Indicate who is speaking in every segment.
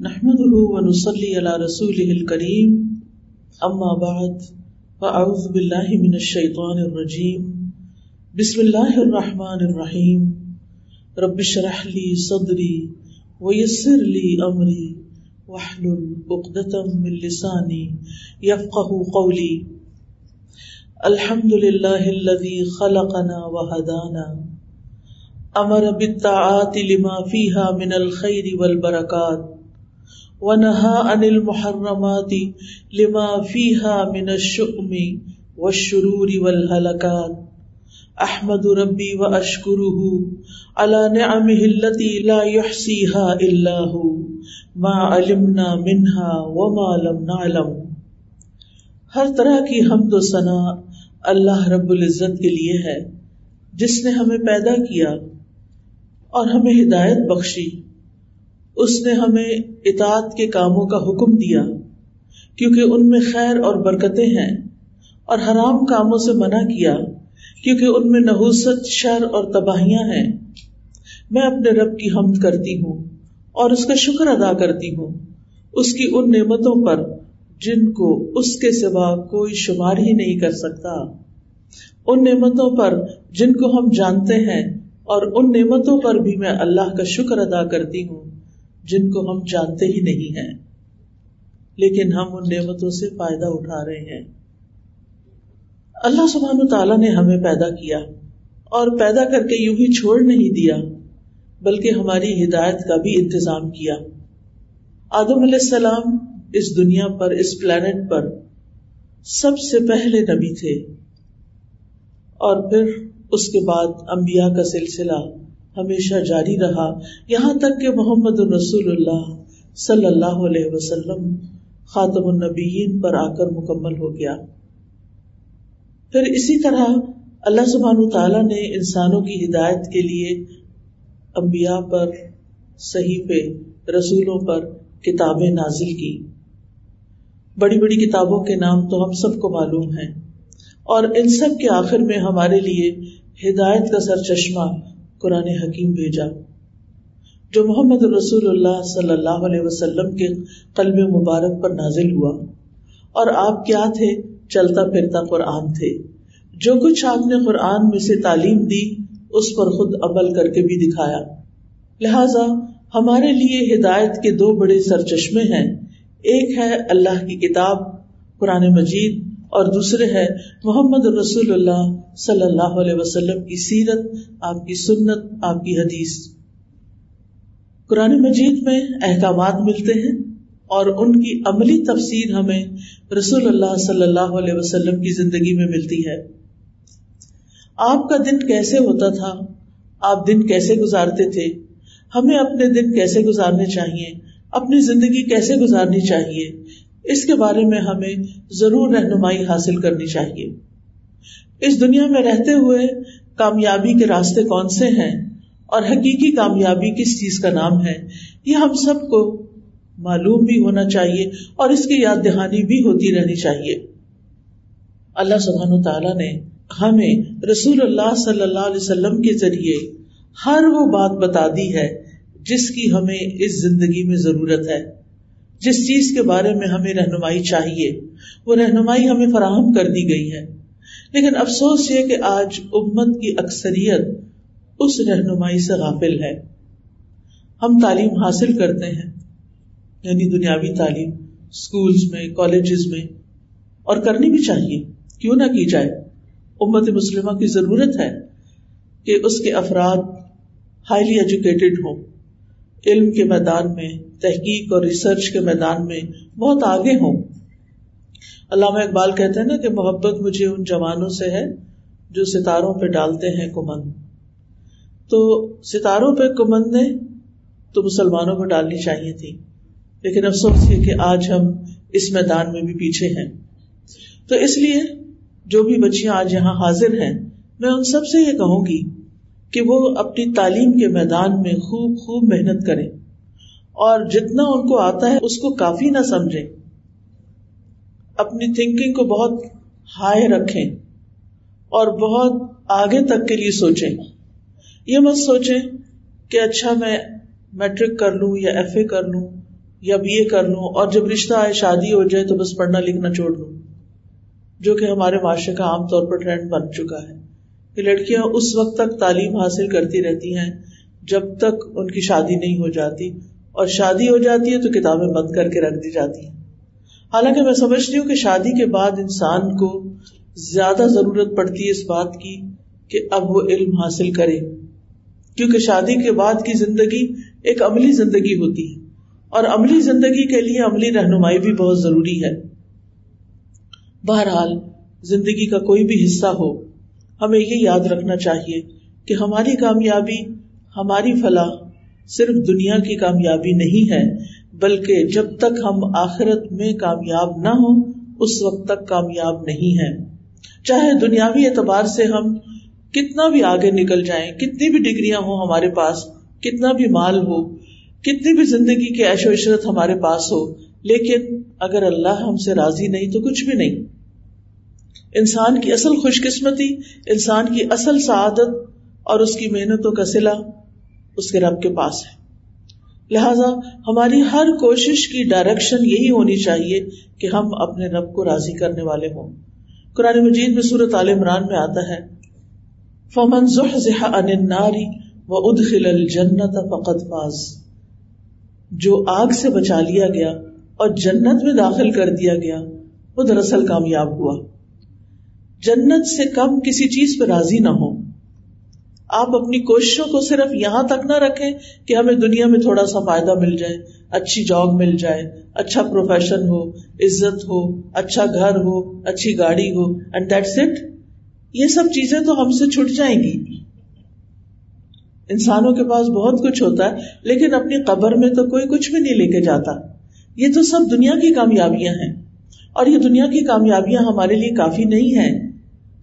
Speaker 1: نحمده ونصلي على رسوله الكريم. أما بعد، فأعوذ بالله من الشيطان الرجيم. بسم الله الرحمن الرحيم. رب اشرح لي صدري ويسر لي أمري. واحلل عقدة من لساني يفقه قولي. الحمد لله الذي خلقنا وهدانا. أمر بالطاعات لما فيها من الخير والبركات. ونهى عن المحرمات لما فيها من الشؤم والشرور والهلكات احمد ربي واشكره على نعمه التي لا يحصيها الا هو ما علمنا منها وما لم نعلم. ہر طرح کی حمد و ثنا اللہ رب العزت کے لیے ہے، جس نے ہمیں پیدا کیا اور ہمیں ہدایت بخشی۔ اس نے ہمیں اطاعت کے کاموں کا حکم دیا، کیونکہ ان میں خیر اور برکتیں ہیں، اور حرام کاموں سے منع کیا، کیونکہ ان میں نحوست شر اور تباہیاں ہیں۔ میں اپنے رب کی حمد کرتی ہوں اور اس کا شکر ادا کرتی ہوں۔ اس کی ان نعمتوں پر جن کو اس کے سوا کوئی شمار ہی نہیں کر سکتا۔ ان نعمتوں پر جن کو ہم جانتے ہیں اور ان نعمتوں پر بھی میں اللہ کا شکر ادا کرتی ہوں۔ جن کو ہم جانتے ہی نہیں ہیں۔ لیکن ہم ان نعمتوں سے فائدہ اٹھا رہے ہیں۔ اللہ سبحانہ تعالیٰ نے ہمیں پیدا کیا اور پیدا کر کے یوں ہی چھوڑ نہیں دیا، بلکہ ہماری ہدایت کا بھی انتظام کیا۔ آدم علیہ السلام اس دنیا پر، اس پلانٹ پر سب سے پہلے نبی تھے۔ اور پھر اس کے بعد انبیاء کا سلسلہ ہمیشہ جاری رہا۔ یہاں تک کہ محمد الرسول اللہ صلی اللہ علیہ وسلم خاتم النبیین پر آ کر مکمل ہو گیا۔ پھر اسی طرح اللہ سبحانہ تعالیٰ نے انسانوں کی ہدایت کے لیے انبیاء پر، صحیفے، رسولوں پر کتابیں نازل کی۔ بڑی بڑی کتابوں کے نام تو ہم سب کو معلوم ہیں۔ اور ان سب کے آخر میں ہمارے لیے ہدایت کا سر چشمہ قرآن حکیم بھیجا۔ جو محمد رسول اللہ صلی اللہ علیہ وسلم کے قلب مبارک پر نازل ہوا۔ اور آپ کیا تھے؟ چلتا پھرتا قرآن تھے۔ جو کچھ آپ نے قرآن میں سے تعلیم دی، اس پر خود عمل کر کے بھی دکھایا۔ لہذا، ہمارے لیے ہدایت کے دو بڑے سرچشمے ہیں۔ ایک ہے اللہ کی کتاب، قرآن مجید، اور دوسرے ہے محمد رسول اللہ صلی اللہ علیہ وسلم کی سیرت، آپ کی سنت، آپ کی حدیث۔ قرآن مجید میں احکامات ملتے ہیں اور ان کی عملی تفسیر ہمیں رسول اللہ صلی اللہ علیہ وسلم کی زندگی میں ملتی ہے۔ آپ کا دن کیسے ہوتا تھا؟ آپ دن کیسے گزارتے تھے؟ ہمیں اپنے دن کیسے گزارنے چاہیے؟ اپنی زندگی کیسے گزارنی چاہیے؟ اس کے بارے میں ہمیں ضرور رہنمائی حاصل کرنی چاہیے۔ اس دنیا میں رہتے ہوئے کامیابی کے راستے کون سے ہیں اور حقیقی کامیابی کس چیز کا نام ہے؟ یہ ہم سب کو معلوم بھی ہونا چاہیے اور اس کی یاد دہانی بھی ہوتی رہنی چاہیے۔ اللہ سبحان تعالیٰ نے ہمیں رسول اللہ صلی اللہ علیہ وسلم کے ذریعے ہر وہ بات بتا دی ہے جس کی ہمیں اس زندگی میں ضرورت ہے۔ جس چیز کے بارے میں ہمیں رہنمائی چاہیے، وہ رہنمائی ہمیں فراہم کر دی گئی ہے۔ لیکن افسوس یہ کہ آج امت کی اکثریت اس رہنمائی سے غافل ہے۔ ہم تعلیم حاصل کرتے ہیں یعنی دنیاوی تعلیم اسکولس میں کالجز میں، اور کرنی بھی چاہیے۔ کیوں نہ کی جائے۔ امت مسلمہ کی ضرورت ہے کہ اس کے افراد ہائیلی ایجوکیٹڈ ہوں۔ علم کے میدان میں، تحقیق اور ریسرچ کے میدان میں بہت آگے ہوں۔ علامہ اقبال کہتے ہیں نا کہ محبت مجھے ان جوانوں سے ہے جو ستاروں پہ ڈالتے ہیں کمند۔ تو ستاروں پہ کمند نے تو مسلمانوں کو ڈالنی چاہیے تھی۔ لیکن افسوس یہ کہ آج ہم اس میدان میں بھی پیچھے ہیں۔ تو اس لیے جو بھی بچیاں آج یہاں حاضر ہیں، میں ان سب سے یہ کہوں گی کہ وہ اپنی تعلیم کے میدان میں خوب خوب محنت کریں۔ اور جتنا ان کو آتا ہے، اس کو کافی نہ سمجھے اپنی تھنکنگ کو بہت ہائی رکھیں اور بہت آگے تک کے لیے سوچیں۔ یہ مت سوچیں کہ اچھا میں میٹرک کر لوں یا ایف اے کر لوں یا بی اے کر لوں اور جب رشتہ آئے، شادی ہو جائے تو بس پڑھنا لکھنا چھوڑ دوں۔ جو کہ ہمارے معاشرے کا عام طور پر ٹرینڈ بن چکا ہے کہ لڑکیاں اس وقت تک تعلیم حاصل کرتی رہتی ہیں جب تک ان کی شادی نہیں ہو جاتی اور شادی ہو جاتی ہے تو کتابیں بند کر کے رکھ دی جاتی ہیں۔ حالانکہ میں سمجھتی ہوں کہ شادی کے بعد انسان کو زیادہ ضرورت پڑتی ہے اس بات کی کہ اب وہ علم حاصل کرے۔ کیونکہ شادی کے بعد کی زندگی ایک عملی زندگی ہوتی ہے اور عملی زندگی کے لیے عملی رہنمائی بھی بہت ضروری ہے۔ بہرحال، زندگی کا کوئی بھی حصہ ہو، ہمیں یہ یاد رکھنا چاہیے کہ ہماری کامیابی، ہماری فلاح صرف دنیا کی کامیابی نہیں ہے بلکہ جب تک ہم آخرت میں کامیاب نہ ہو اس وقت تک کامیاب نہیں ہے چاہے دنیاوی اعتبار سے ہم کتنا بھی آگے نکل جائیں، کتنی بھی ڈگریاں ہوں ہمارے پاس، کتنا بھی مال ہو، کتنی بھی زندگی کی عیش و عشرت ہمارے پاس ہو، لیکن اگر اللہ ہم سے راضی نہیں تو کچھ بھی نہیں۔ انسان کی اصل خوش قسمتی انسان کی اصل سعادت اور اس کی محنتوں کا سلا اس کے رب کے پاس ہے۔ لہذا ہماری ہر کوشش کی ڈائریکشن یہی ہونی چاہیے کہ ہم اپنے رب کو راضی کرنے والے ہوں۔ قرآن مجید میں صورت عال عمران میں آتا ہے، فمن النار وادخل الجنت فقد فاز۔ جو آگ سے بچا لیا گیا اور جنت میں داخل کر دیا گیا، وہ دراصل کامیاب ہوا۔ جنت سے کم کسی چیز پہ راضی نہ ہو آپ اپنی کوششوں کو صرف یہاں تک نہ رکھیں کہ ہمیں دنیا میں تھوڑا سا فائدہ مل جائے، اچھی جاب مل جائے اچھا پروفیشن ہو، عزت ہو اچھا گھر ہو، اچھی گاڑی ہو اینڈ دیٹس اٹ یہ سب چیزیں تو ہم سے چھٹ جائیں گی۔ انسانوں کے پاس بہت کچھ ہوتا ہے، لیکن اپنی قبر میں تو کوئی کچھ بھی نہیں لے کے جاتا۔ یہ تو سب دنیا کی کامیابیاں ہیں۔ اور یہ دنیا کی کامیابیاں ہمارے لیے کافی نہیں ہیں۔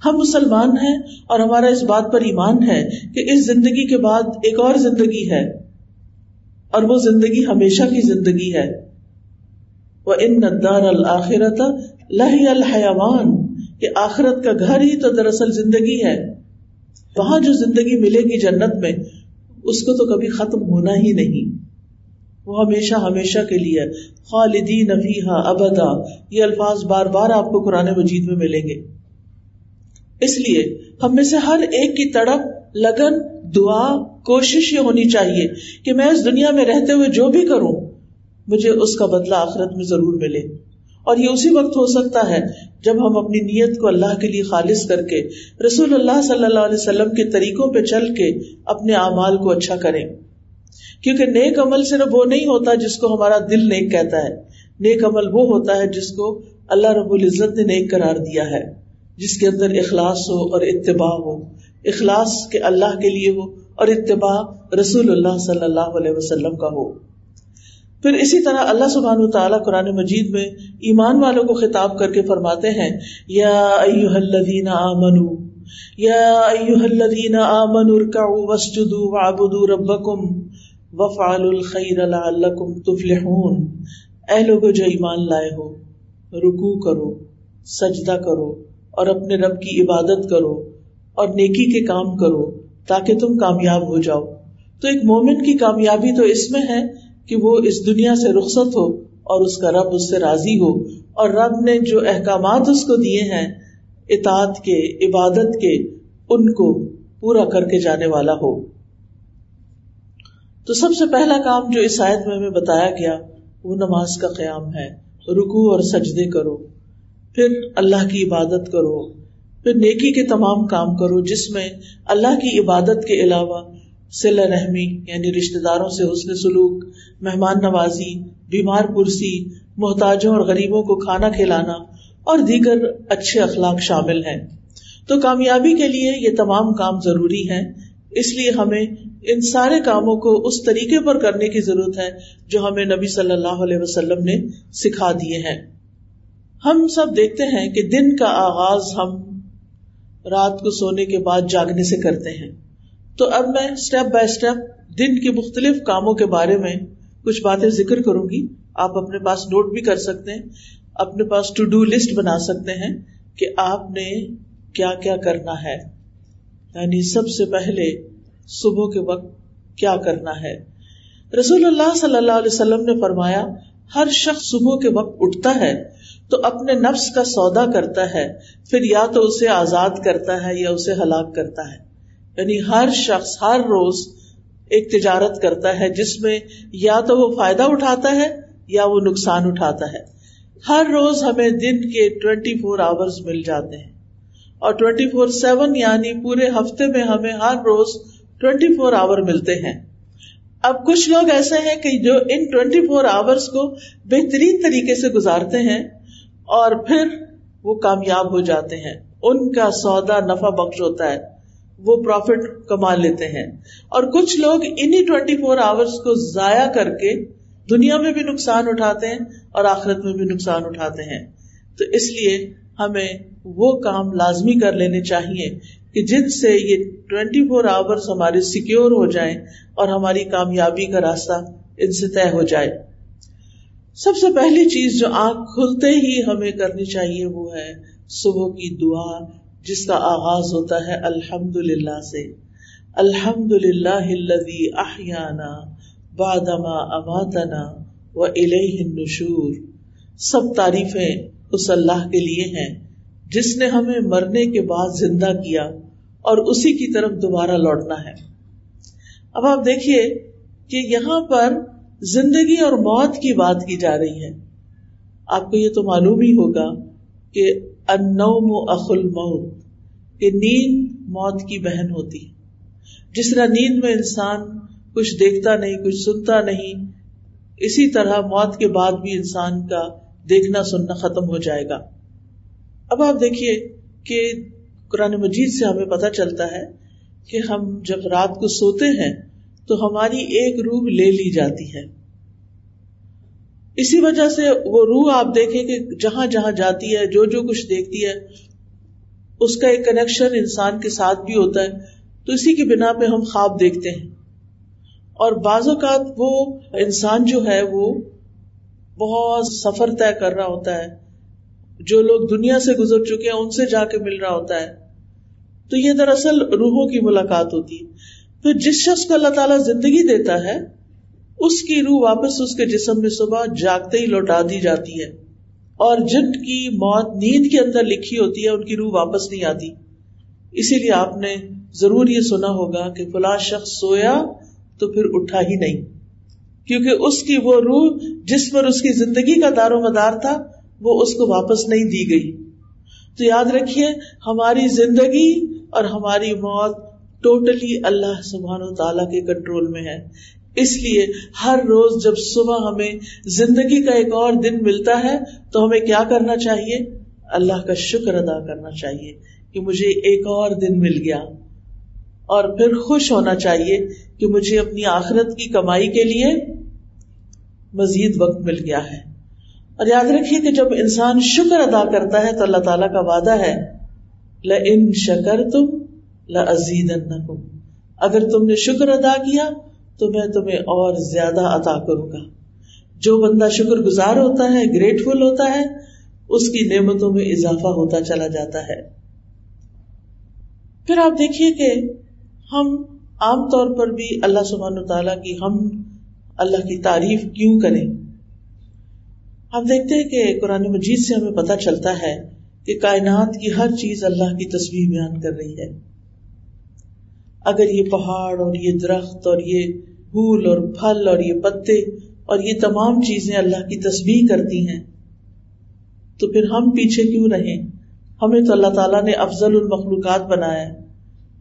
Speaker 1: ہم مسلمان ہیں اور ہمارا اس بات پر ایمان ہے کہ اس زندگی کے بعد ایک اور زندگی ہے اور وہ زندگی ہمیشہ کی زندگی ہے۔ وہ ان ندار الآخرت لہ الحیوان کہ آخرت کا گھر ہی تو دراصل زندگی ہے۔ وہاں جو زندگی ملے گی جنت میں، اس کو تو کبھی ختم ہونا ہی نہیں۔ وہ ہمیشہ ہمیشہ کے لیے خالدین ابدا۔ یہ الفاظ بار بار آپ کو قرآن مجید میں ملیں گے۔ اس لیے ہم میں سے ہر ایک کی تڑپ لگن، دعا، کوشش یہ ہونی چاہیے کہ میں اس دنیا میں رہتے ہوئے جو بھی کروں، مجھے اس کا بدلہ آخرت میں ضرور ملے۔ اور یہ اسی وقت ہو سکتا ہے جب ہم اپنی نیت کو اللہ کے لیے خالص کر کے، رسول اللہ صلی اللہ علیہ وسلم کے طریقوں پہ چل کے اپنے اعمال کو اچھا کریں۔ کیونکہ نیک عمل صرف وہ نہیں ہوتا جس کو ہمارا دل نیک کہتا ہے، نیک عمل وہ ہوتا ہے جس کو اللہ رب العزت نے نیک قرار دیا ہے۔ جس کے اندر اخلاص ہو اور اتباع ہو۔ اخلاص کے اللہ کے لیے ہو اور اتباع رسول اللہ صلی اللہ علیہ وسلم کا ہو۔ پھر اسی طرح اللہ سبحان تعالیٰ قرآن مجید میں ایمان والوں کو خطاب کر کے فرماتے ہیں، یا ایوہ الذین آمنو یا ایوہ الذین آمنوا ارکعوا واسجدوا وعبدوا ربکم وفعلوا الخیر لعلکم تفلحون۔ اے لوگو جو ایمان لائے ہو، رکوع کرو، سجدہ کرو اور اپنے رب کی عبادت کرو اور نیکی کے کام کرو تاکہ تم کامیاب ہو جاؤ۔ تو ایک مومن کی کامیابی تو اس میں ہے کہ وہ اس دنیا سے رخصت ہو اور اس کا رب اس سے راضی ہو۔ اور رب نے جو احکامات اس کو دیے ہیں، اطاعت کے، عبادت کے، ان کو پورا کر کے جانے والا ہو۔ تو سب سے پہلا کام جو اس آیت میں ہمیں بتایا گیا، وہ نماز کا قیام ہے۔ رکو اور سجدے کرو۔ پھر اللہ کی عبادت کرو، پھر نیکی کے تمام کام کرو، جس میں اللہ کی عبادت کے علاوہ سلا رحمی یعنی رشتے داروں سے حسن سلوک، مہمان نوازی، بیمار پرسی، محتاجوں اور غریبوں کو کھانا کھلانا اور دیگر اچھے اخلاق شامل ہیں۔ تو کامیابی کے لیے یہ تمام کام ضروری ہے اس لیے ہمیں ان سارے کاموں کو اس طریقے پر کرنے کی ضرورت ہے جو ہمیں نبی صلی اللہ علیہ وسلم نے سکھا دیے ہیں۔ ہم سب دیکھتے ہیں کہ دن کا آغاز ہم رات کو سونے کے بعد جاگنے سے کرتے ہیں۔ تو اب میں اسٹیپ بائی اسٹیپ دن کے مختلف کاموں کے بارے میں کچھ باتیں ذکر کروں گی۔ آپ اپنے پاس نوٹ بھی کر سکتے ہیں، اپنے پاس ٹو ڈو لسٹ بنا سکتے ہیں کہ آپ نے کیا کیا کرنا ہے۔ یعنی سب سے پہلے صبح کے وقت کیا کرنا ہے۔ رسول اللہ صلی اللہ علیہ وسلم نے فرمایا، ہر شخص صبح کے وقت اٹھتا ہے۔ تو اپنے نفس کا سودا کرتا ہے، پھر یا تو اسے آزاد کرتا ہے یا اسے ہلاک کرتا ہے۔ یعنی ہر شخص، ہر روز ایک تجارت کرتا ہے، جس میں یا تو وہ فائدہ اٹھاتا ہے یا وہ نقصان اٹھاتا ہے۔ ہر روز ہمیں دن کے ٹوینٹی فور آورس مل جاتے ہیں۔ اور ٹوینٹی فور سیون یعنی پورے ہفتے میں ہمیں ہر روز ٹوینٹی فور آور ملتے ہیں۔ اب کچھ لوگ ایسے ہیں کہ جو ان ٹوینٹی فور آورس کو بہترین طریقے سے گزارتے ہیں اور پھر وہ کامیاب ہو جاتے ہیں۔ ان کا سودا نفع بخش ہوتا ہے، وہ پروفٹ کما لیتے ہیں۔ اور کچھ لوگ انہیں ٹوینٹی فور آورس کو ضائع کر کے دنیا میں بھی نقصان اٹھاتے ہیں اور آخرت میں بھی نقصان اٹھاتے ہیں۔ تو اس لیے ہمیں وہ کام لازمی کر لینے چاہیے کہ جن سے یہ ٹوینٹی فور آورس ہمارے سیکور ہو جائیں اور ہماری کامیابی کا راستہ ان سے طے ہو جائے۔ سب سے پہلی چیز جو آنکھ کھلتے ہی ہمیں کرنی چاہیے وہ ہے صبح کی دعا، جس کا آغاز ہوتا ہے الحمد للہ سے۔ الحمد للہ احیانا بادما اماتنا و النشور۔ سب تعریفیں اس اللہ کے لیے ہیں، جس نے ہمیں مرنے کے بعد زندہ کیا اور اسی کی طرف دوبارہ لوٹنا ہے۔ اب آپ دیکھیے کہ یہاں پر زندگی اور موت کی بات کی جا رہی ہے۔ آپ کو یہ تو معلوم ہی ہوگا کہ انوم اخل موت کہ نیند موت کی بہن ہوتی جس طرح نیند میں انسان کچھ دیکھتا نہیں، کچھ سنتا نہیں، اسی طرح موت کے بعد بھی انسان کا دیکھنا، سننا ختم ہو جائے گا۔ اب آپ دیکھیے کہ قرآن مجید سے ہمیں پتا چلتا ہے کہ ہم جب رات کو سوتے ہیں تو ہماری ایک روح لے لی جاتی ہے۔ اسی وجہ سے وہ روح آپ دیکھیں کہ جہاں جہاں جاتی ہے، جو جو کچھ دیکھتی ہے، اس کا ایک کنیکشن انسان کے ساتھ بھی ہوتا ہے۔ تو اسی کی بنا پہ ہم خواب دیکھتے ہیں۔ اور بعض اوقات وہ انسان جو ہے، وہ بہت سفر طے کر رہا ہوتا ہے۔ جو لوگ دنیا سے گزر چکے ہیں، ان سے جا کے مل رہا ہوتا ہے۔ تو یہ دراصل روحوں کی ملاقات ہوتی ہے۔ پھر جس شخص کو اللہ تعالیٰ زندگی دیتا ہے، اس کی روح واپس اس کے جسم میں صبح جاگتے ہی لوٹا دی جاتی ہے۔ اور جن کی موت نیند کے اندر لکھی ہوتی ہے، ان کی روح واپس نہیں آتی۔ اسی لیے آپ نے ضرور یہ سنا ہوگا کہ فلاں شخص سویا تو پھر اٹھا ہی نہیں۔ کیونکہ اس کی وہ روح جس پر اس کی زندگی کا دار و مدار تھا، وہ اس کو واپس نہیں دی گئی۔ تو یاد رکھیے، ہماری زندگی اور ہماری موت ٹوٹلی اللہ سبحان و تعالی کے کنٹرول میں ہے۔ اس لیے ہر روز جب صبح ہمیں زندگی کا ایک اور دن ملتا ہے، تو ہمیں کیا کرنا چاہیے؟ اللہ کا شکر ادا کرنا چاہیے کہ مجھے ایک اور دن مل گیا۔ اور پھر خوش ہونا چاہیے کہ مجھے اپنی آخرت کی کمائی کے لیے مزید وقت مل گیا ہے۔ اور یاد رکھیے کہ جب انسان شکر ادا کرتا ہے تو اللہ تعالیٰ کا وعدہ ہے ل ان شکر تم لزید اگر تم نے شکر ادا کیا تو میں تمہیں اور زیادہ ادا کروں گا۔ جو بندہ شکر گزار ہوتا ہے گریٹفل ہوتا ہے، اس کی نعمتوں میں اضافہ ہوتا چلا جاتا ہے۔ پھر آپ دیکھیے کہ ہم عام طور پر بھی اللہ سبحانہ تعالیٰ کی ہم اللہ کی تعریف کیوں کریں؟ ہم دیکھتے ہیں کہ قرآن مجید سے ہمیں پتا چلتا ہے کہ کائنات کی ہر چیز اللہ کی تصویر بیان کر رہی ہے۔ اگر یہ پہاڑ اور یہ درخت اور یہ پھول اور پھل اور یہ پتے اور یہ تمام چیزیں اللہ کی تصویر کرتی ہیں، تو پھر ہم پیچھے کیوں رہیں؟ ہمیں تو اللہ تعالیٰ نے افضل المخلوقات بنایا ہے،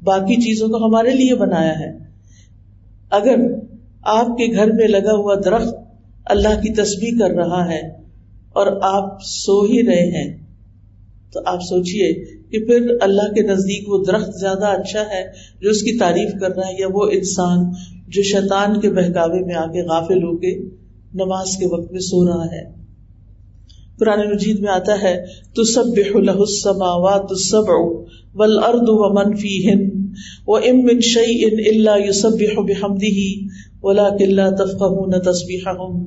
Speaker 1: باقی چیزوں کو ہمارے لیے بنایا ہے۔ اگر آپ کے گھر میں لگا ہوا درخت اللہ کی تصویر کر رہا ہے اور آپ سو ہی رہے ہیں، تو آپ سوچیے کہ پھر اللہ کے نزدیک وہ درخت زیادہ اچھا ہے جو اس کی تعریف کر رہا ہے، یا وہ انسان جو شیطان کے بہکاوے میں آ کے غافل ہو کے نماز کے وقت میں سو رہا ہے۔ پرانے مجید میں آتا ہے تو سب السماوات السبع والارض ومن فيهن وان من شيء الا يسبح بحمده ولكن لا تفقهون تسبيحهم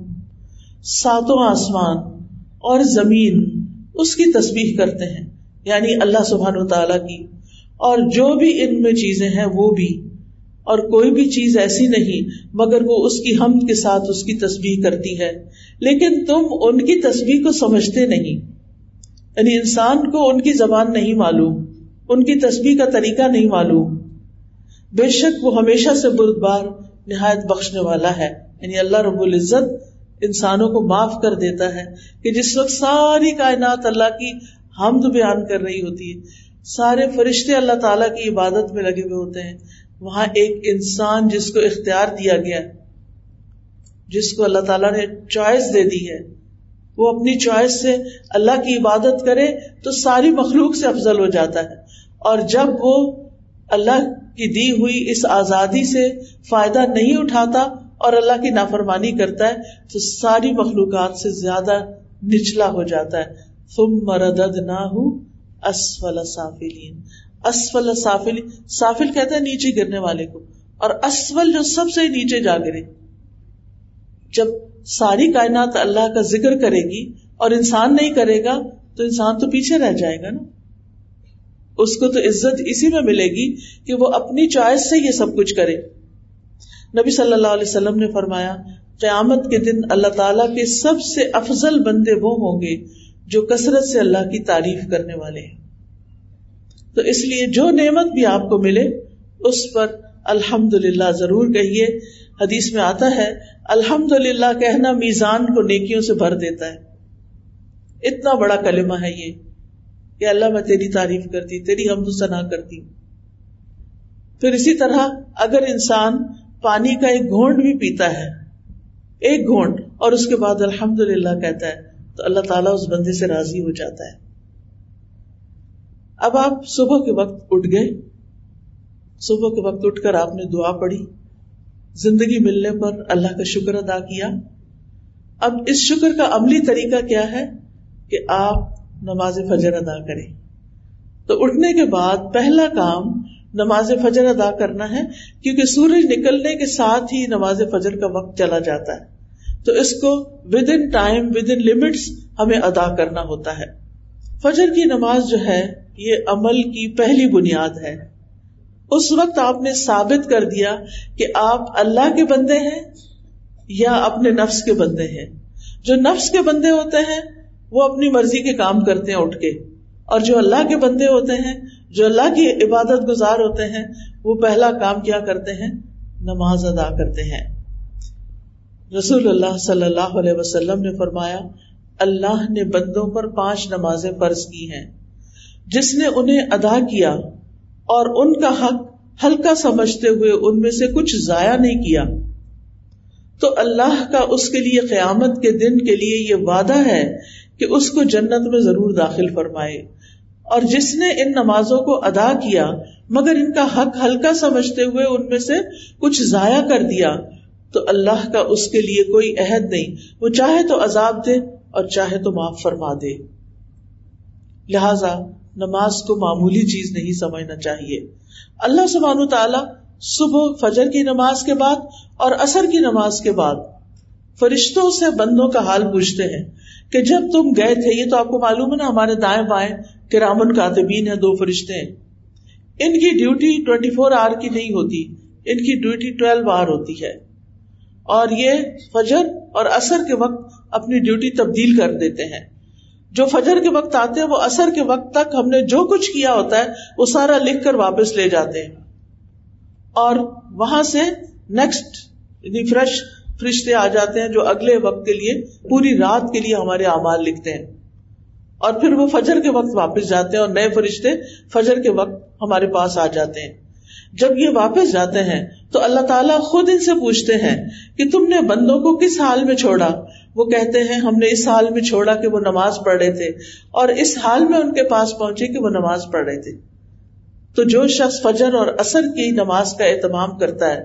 Speaker 1: ساتوں آسمان اور زمین اس کی تصویر کرتے ہیں۔ یعنی اللہ سبحان و تعالی کی۔ اور جو بھی ان میں چیزیں ہیں وہ بھی۔ اور کوئی بھی چیز ایسی نہیں، مگر وہ اس کی حمد کے ساتھ اس کی تسبیح کرتی ہے۔ لیکن تم ان کی تسبیح کو سمجھتے نہیں۔ یعنی انسان کو ان کی زبان نہیں معلوم، ان کی تسبیح کا طریقہ نہیں معلوم۔ بے شک وہ ہمیشہ سے بردبار، نہایت بخشنے والا ہے۔ یعنی اللہ رب العزت انسانوں کو معاف کر دیتا ہے کہ جس وقت ساری کائنات اللہ کی حمد بیان کر رہی ہوتی ہے۔ سارے فرشتے اللہ تعالیٰ کی عبادت میں لگے ہوئے ہوتے ہیں۔ وہاں ایک انسان جس کو اختیار دیا گیا جس کو اللہ تعالیٰ نے چوائس دے دی ہے، وہ اپنی چوائس سے اللہ کی عبادت کرے تو ساری مخلوق سے افضل ہو جاتا ہے۔ اور جب وہ اللہ کی دی ہوئی اس آزادی سے فائدہ نہیں اٹھاتا اور اللہ کی نافرمانی کرتا ہے، تو ساری مخلوقات سے زیادہ نچلا ہو جاتا ہے۔ تم مردد نہ اسفل سافلین۔ اسفل سافل سافل کہتا ہے نیچے گرنے والے کو۔ اور اسفل جو سب سے نیچے جا گرے۔ جب ساری کائنات اللہ کا ذکر کرے گی اور انسان نہیں کرے گا، تو انسان تو پیچھے رہ جائے گا نا۔ اس کو تو عزت اسی میں ملے گی کہ وہ اپنی چوائس سے یہ سب کچھ کرے۔ نبی صلی اللہ علیہ وسلم نے فرمایا، قیامت کے دن اللہ تعالی کے سب سے افضل بندے وہ ہوں گے جو کثرت سے اللہ کی تعریف کرنے والے ہیں۔ تو اس لیے جو نعمت بھی آپ کو ملے، اس پر الحمد للہ ضرور کہیے۔ حدیث میں آتا ہے الحمد للہ کہنا میزان کو نیکیوں سے بھر دیتا ہے۔ اتنا بڑا کلمہ ہے یہ کہ اللہ میں تیری تعریف کرتی، تیری حمد ثنا کرتی۔ پھر اسی طرح اگر انسان پانی کا ایک گھونٹ بھی پیتا ہے، ایک گھونٹ اور اس کے بعد الحمد للہ کہتا ہے تو اللہ تعالیٰ اس بندے سے راضی ہو جاتا ہے۔ اب آپ صبح کے وقت اٹھ گئے۔ صبح کے وقت اٹھ کر آپ نے دعا پڑھی۔ زندگی ملنے پر اللہ کا شکر ادا کیا۔ اب اس شکر کا عملی طریقہ کیا ہے کہ آپ نماز فجر ادا کریں۔ تو اٹھنے کے بعد پہلا کام نماز فجر ادا کرنا ہے، کیونکہ سورج نکلنے کے ساتھ ہی نماز فجر کا وقت چلا جاتا ہے۔ تو اس کو with in time with in limits ہمیں ادا کرنا ہوتا ہے۔ فجر کی نماز جو ہے، یہ عمل کی پہلی بنیاد ہے۔ اس وقت آپ نے ثابت کر دیا کہ آپ اللہ کے بندے ہیں یا اپنے نفس کے بندے ہیں۔ جو نفس کے بندے ہوتے ہیں، وہ اپنی مرضی کے کام کرتے ہیں اٹھ کے۔ اور جو اللہ کے بندے ہوتے ہیں، جو اللہ کی عبادت گزار ہوتے ہیں، وہ پہلا کام کیا کرتے ہیں؟ نماز ادا کرتے ہیں۔ رسول اللہ صلی اللہ علیہ وسلم نے فرمایا، اللہ نے بندوں پر پانچ نمازیں فرض کی ہیں۔ جس نے انہیں ادا کیا اور ان کا حق ہلکا سمجھتے ہوئے ان میں سے کچھ ضائع نہیں کیا، تو اللہ کا اس کے لیے قیامت کے دن کے لیے یہ وعدہ ہے کہ اس کو جنت میں ضرور داخل فرمائے۔ اور جس نے ان نمازوں کو ادا کیا، مگر ان کا حق ہلکا سمجھتے ہوئے ان میں سے کچھ ضائع کر دیا تو اللہ کا اس کے لیے کوئی عہد نہیں۔ وہ چاہے تو عذاب دے اور چاہے تو معاف فرما دے۔ لہذا نماز کو معمولی چیز نہیں سمجھنا چاہیے۔ اللہ سبحانہ تعالی صبح فجر کی نماز کے بعد اور اثر کی نماز کے بعد فرشتوں سے بندوں کا حال پوچھتے ہیں کہ جب تم گئے تھے، یہ تو آپ کو معلوم ہے نا، ہمارے دائیں بائیں کرامن کاتبین ہیں، دو فرشتے ہیں۔ ان کی ڈیوٹی ٹوینٹی فور آور کی نہیں ہوتی، ان کی ڈیوٹی ٹویلو آور ہوتی ہے۔ اور یہ فجر اور اثر کے وقت اپنی ڈیوٹی تبدیل کر دیتے ہیں۔ جو فجر کے وقت آتے ہیں، وہ اثر کے وقت تک ہم نے جو کچھ کیا ہوتا ہے، وہ سارا لکھ کر واپس لے جاتے ہیں۔ اور وہاں سے نیکسٹ یعنی فریش فرشتے آ جاتے ہیں جو اگلے وقت کے لیے، پوری رات کے لیے ہمارے اعمال لکھتے ہیں۔ اور پھر وہ فجر کے وقت واپس جاتے ہیں اور نئے فرشتے فجر کے وقت ہمارے پاس آ جاتے ہیں۔ جب یہ واپس جاتے ہیں تو اللہ تعالیٰ خود ان سے پوچھتے ہیں کہ تم نے بندوں کو کس حال میں چھوڑا؟ وہ کہتے ہیں، ہم نے اس حال میں چھوڑا کہ وہ نماز پڑھ رہے تھے اور اس حال میں ان کے پاس پہنچے کہ وہ نماز پڑھ رہے تھے۔ تو جو شخص فجر اور اثر کی نماز کا اہتمام کرتا ہے،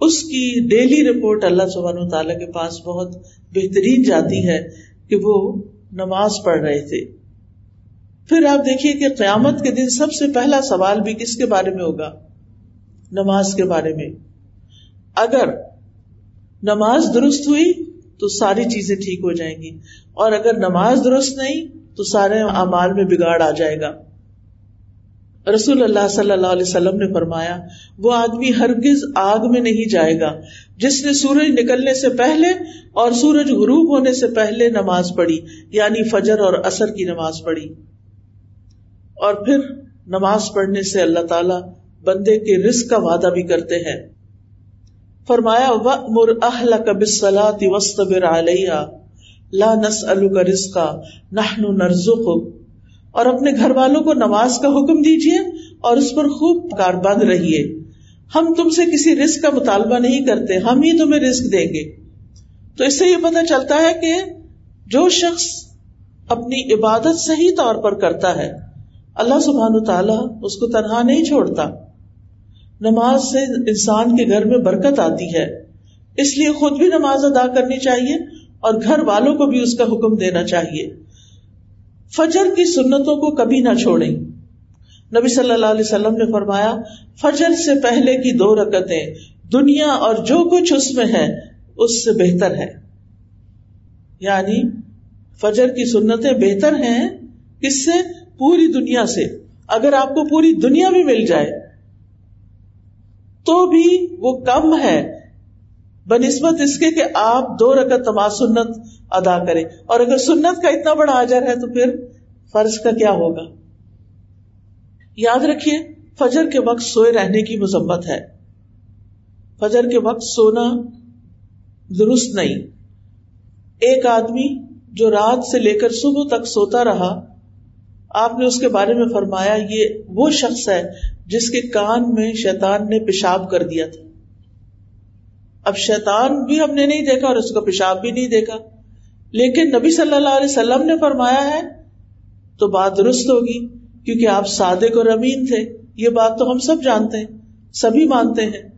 Speaker 1: اس کی ڈیلی رپورٹ اللہ سبحانہ تعالیٰ کے پاس بہت بہترین جاتی ہے کہ وہ نماز پڑھ رہے تھے۔ پھر آپ دیکھیے کہ قیامت کے دن سب سے پہلا سوال بھی کس کے بارے میں ہوگا؟ نماز کے بارے میں۔ اگر نماز درست ہوئی تو ساری چیزیں ٹھیک ہو جائیں گی، اور اگر نماز درست نہیں تو سارے اعمال میں بگاڑ آ جائے گا۔ رسول اللہ صلی اللہ علیہ وسلم نے فرمایا، وہ آدمی ہرگز آگ میں نہیں جائے گا۔ جس نے سورج نکلنے سے پہلے اور سورج غروب ہونے سے پہلے نماز پڑھی یعنی فجر اور اثر کی نماز پڑھی۔ اور پھر نماز پڑھنے سے اللہ تعالی بندے کے رزق کا وعدہ بھی کرتے ہیں۔ فرمایا مر اہل کبلا وسط بر علیہ لا نس کا رزقا نہ اور اپنے گھر والوں کو نماز کا حکم دیجیے اور اس پر خوب کار بند رہیے۔ ہم تم سے کسی رسک کا مطالبہ نہیں کرتے، ہم ہی تمہیں رسک دیں گے۔ تو اس سے یہ پتا چلتا ہے کہ جو شخص اپنی عبادت صحیح طور پر کرتا ہے، اللہ سبحان تعالیٰ اس کو تنہا نہیں چھوڑتا۔ نماز سے انسان کے گھر میں برکت آتی ہے۔ اس لیے خود بھی نماز ادا کرنی چاہیے اور گھر والوں کو بھی اس کا حکم دینا چاہیے۔ فجر کی سنتوں کو کبھی نہ چھوڑیں۔ نبی صلی اللہ علیہ وسلم نے فرمایا، فجر سے پہلے کی دو رکتیں، دنیا اور جو کچھ اس میں ہے، اس سے بہتر ہے۔ یعنی فجر کی سنتیں بہتر ہیں کس سے پوری دنیا سے۔ اگر آپ کو پوری دنیا بھی مل جائے تو بھی وہ کم ہے۔ بنسبت اس کے کہ آپ دو رکت تماز سنت ادا کریں۔ اور اگر سنت کا اتنا بڑا اجر ہے تو پھر فرض کا کیا ہوگا؟ یاد رکھیے، فجر کے وقت سوئے رہنے کی مذمت ہے۔ فجر کے وقت سونا درست نہیں۔ ایک آدمی جو رات سے لے کر صبح تک سوتا رہا آپ نے اس کے بارے میں فرمایا، یہ وہ شخص ہے جس کے کان میں شیطان نے پیشاب کر دیا تھا۔ اب شیطان بھی ہم نے نہیں دیکھا اور اس کا پیشاب بھی نہیں دیکھا۔ لیکن نبی صلی اللہ علیہ وسلم نے فرمایا ہے، تو بات درست ہوگی، کیونکہ آپ صادق اور امین تھے۔ یہ بات تو ہم سب جانتے ہیں، سبھی مانتے ہیں۔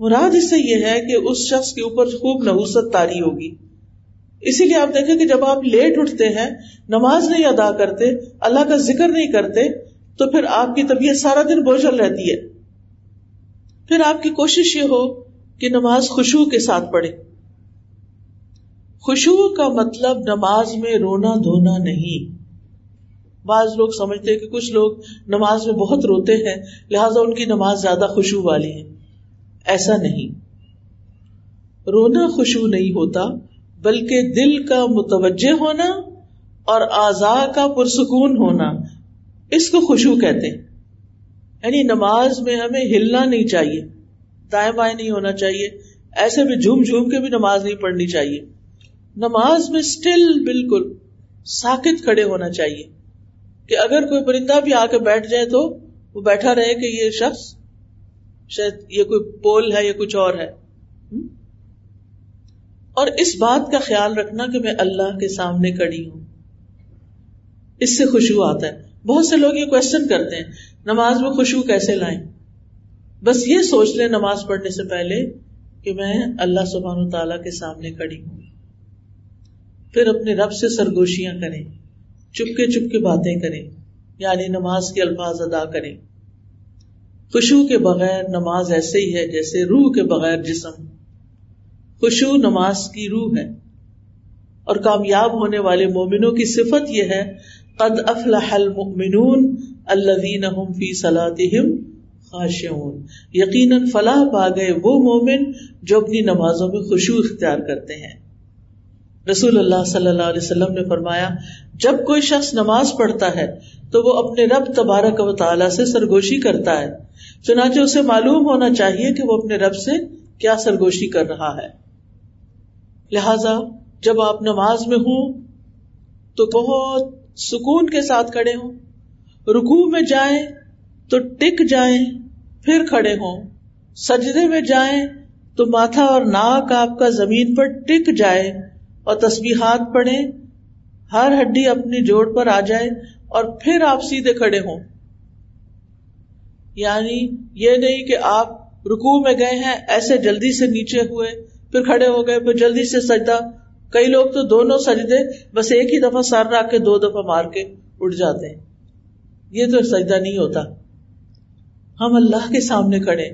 Speaker 1: مراد اس سے یہ ہے کہ اس شخص کے اوپر خوب نحوست تاری ہوگی۔ اسی لیے آپ دیکھیں کہ جب آپ لیٹ اٹھتے ہیں، نماز نہیں ادا کرتے، اللہ کا ذکر نہیں کرتے، تو پھر آپ کی طبیعت سارا دن بوجھل رہتی ہے۔ پھر آپ کی کوشش یہ ہو کہ نماز خوشبو کے ساتھ پڑھے خوشبو کا مطلب نماز میں رونا دھونا نہیں۔ بعض لوگ سمجھتے کہ کچھ لوگ نماز میں بہت روتے ہیں، لہذا ان کی نماز زیادہ خوشبو والی ہے۔ ایسا نہیں۔ رونا خوشبو نہیں ہوتا۔ بلکہ دل کا متوجہ ہونا اور آزا کا پرسکون ہونا، اس کو خوشبو کہتے ہیں۔ یعنی نماز میں ہمیں ہلنا نہیں چاہیے، دائیں بائیں نہیں ہونا چاہیے، ایسے بھی جھوم جھوم کے بھی نماز نہیں پڑھنی چاہیے۔ نماز میں اسٹل بالکل ساکت کھڑے ہونا چاہیے۔ کہ اگر کوئی پرندہ بھی آ کے بیٹھ جائے تو وہ بیٹھا رہے کہ یہ شخص، شاید یہ کوئی پول ہے یا کچھ اور ہے۔ اور اس بات کا خیال رکھنا کہ میں اللہ کے سامنے کڑی ہوں۔ اس سے خوشبو آتا ہے۔ بہت سے لوگ یہ کوشچن کرتے ہیں، نماز میں خوشبو کیسے لائیں؟ بس یہ سوچ لیں نماز پڑھنے سے پہلے کہ میں اللہ سبحان و تعالی کے سامنے کڑی ہوں۔ پھر اپنے رب سے سرگوشیاں کریں، چپکے چپکے باتیں کریں یعنی نماز کے الفاظ ادا کریں۔ خوشو کے بغیر نماز ایسے ہی ہے جیسے روح کے بغیر جسم۔ خوشو نماز کی روح ہے۔ اور کامیاب ہونے والے مومنوں کی صفت یہ ہے، قد افلح المؤمنون الذين هم في صلاتهم خاشعون۔ یقیناً فلاح پا گئے وہ مومن جو اپنی نمازوں میں خوشو اختیار کرتے ہیں۔ رسول اللہ صلی اللہ علیہ وسلم نے فرمایا، جب کوئی شخص نماز پڑھتا ہے تو وہ اپنے رب تبارک و تعالیٰ سے سرگوشی کرتا ہے۔ چنانچہ اسے معلوم ہونا چاہیے کہ وہ اپنے رب سے کیا سرگوشی کر رہا ہے۔ لہذا جب آپ نماز میں ہوں تو بہت سکون کے ساتھ کھڑے ہوں۔ رکو میں جائیں تو ٹک جائیں، پھر کھڑے ہوں۔ سجدے میں جائیں تو ماتھا اور ناک آپ کا زمین پر ٹک جائے اور تسبیحات پڑھے ہر ہڈی اپنی جوڑ پر آ جائے اور پھر آپ سیدھے کھڑے ہوں۔ یعنی یہ نہیں کہ آپ رکو میں گئے ہیں، ایسے جلدی سے نیچے ہوئے پھر کھڑے ہو گئے، پھر جلدی سے سجدہ۔ کئی لوگ تو دونوں سجدے، بس ایک ہی دفعہ سر رکھ کے، دو دفعہ مار کے اٹھ جاتے ہیں۔ یہ تو سجدہ نہیں ہوتا۔ ہم اللہ کے سامنے کھڑے۔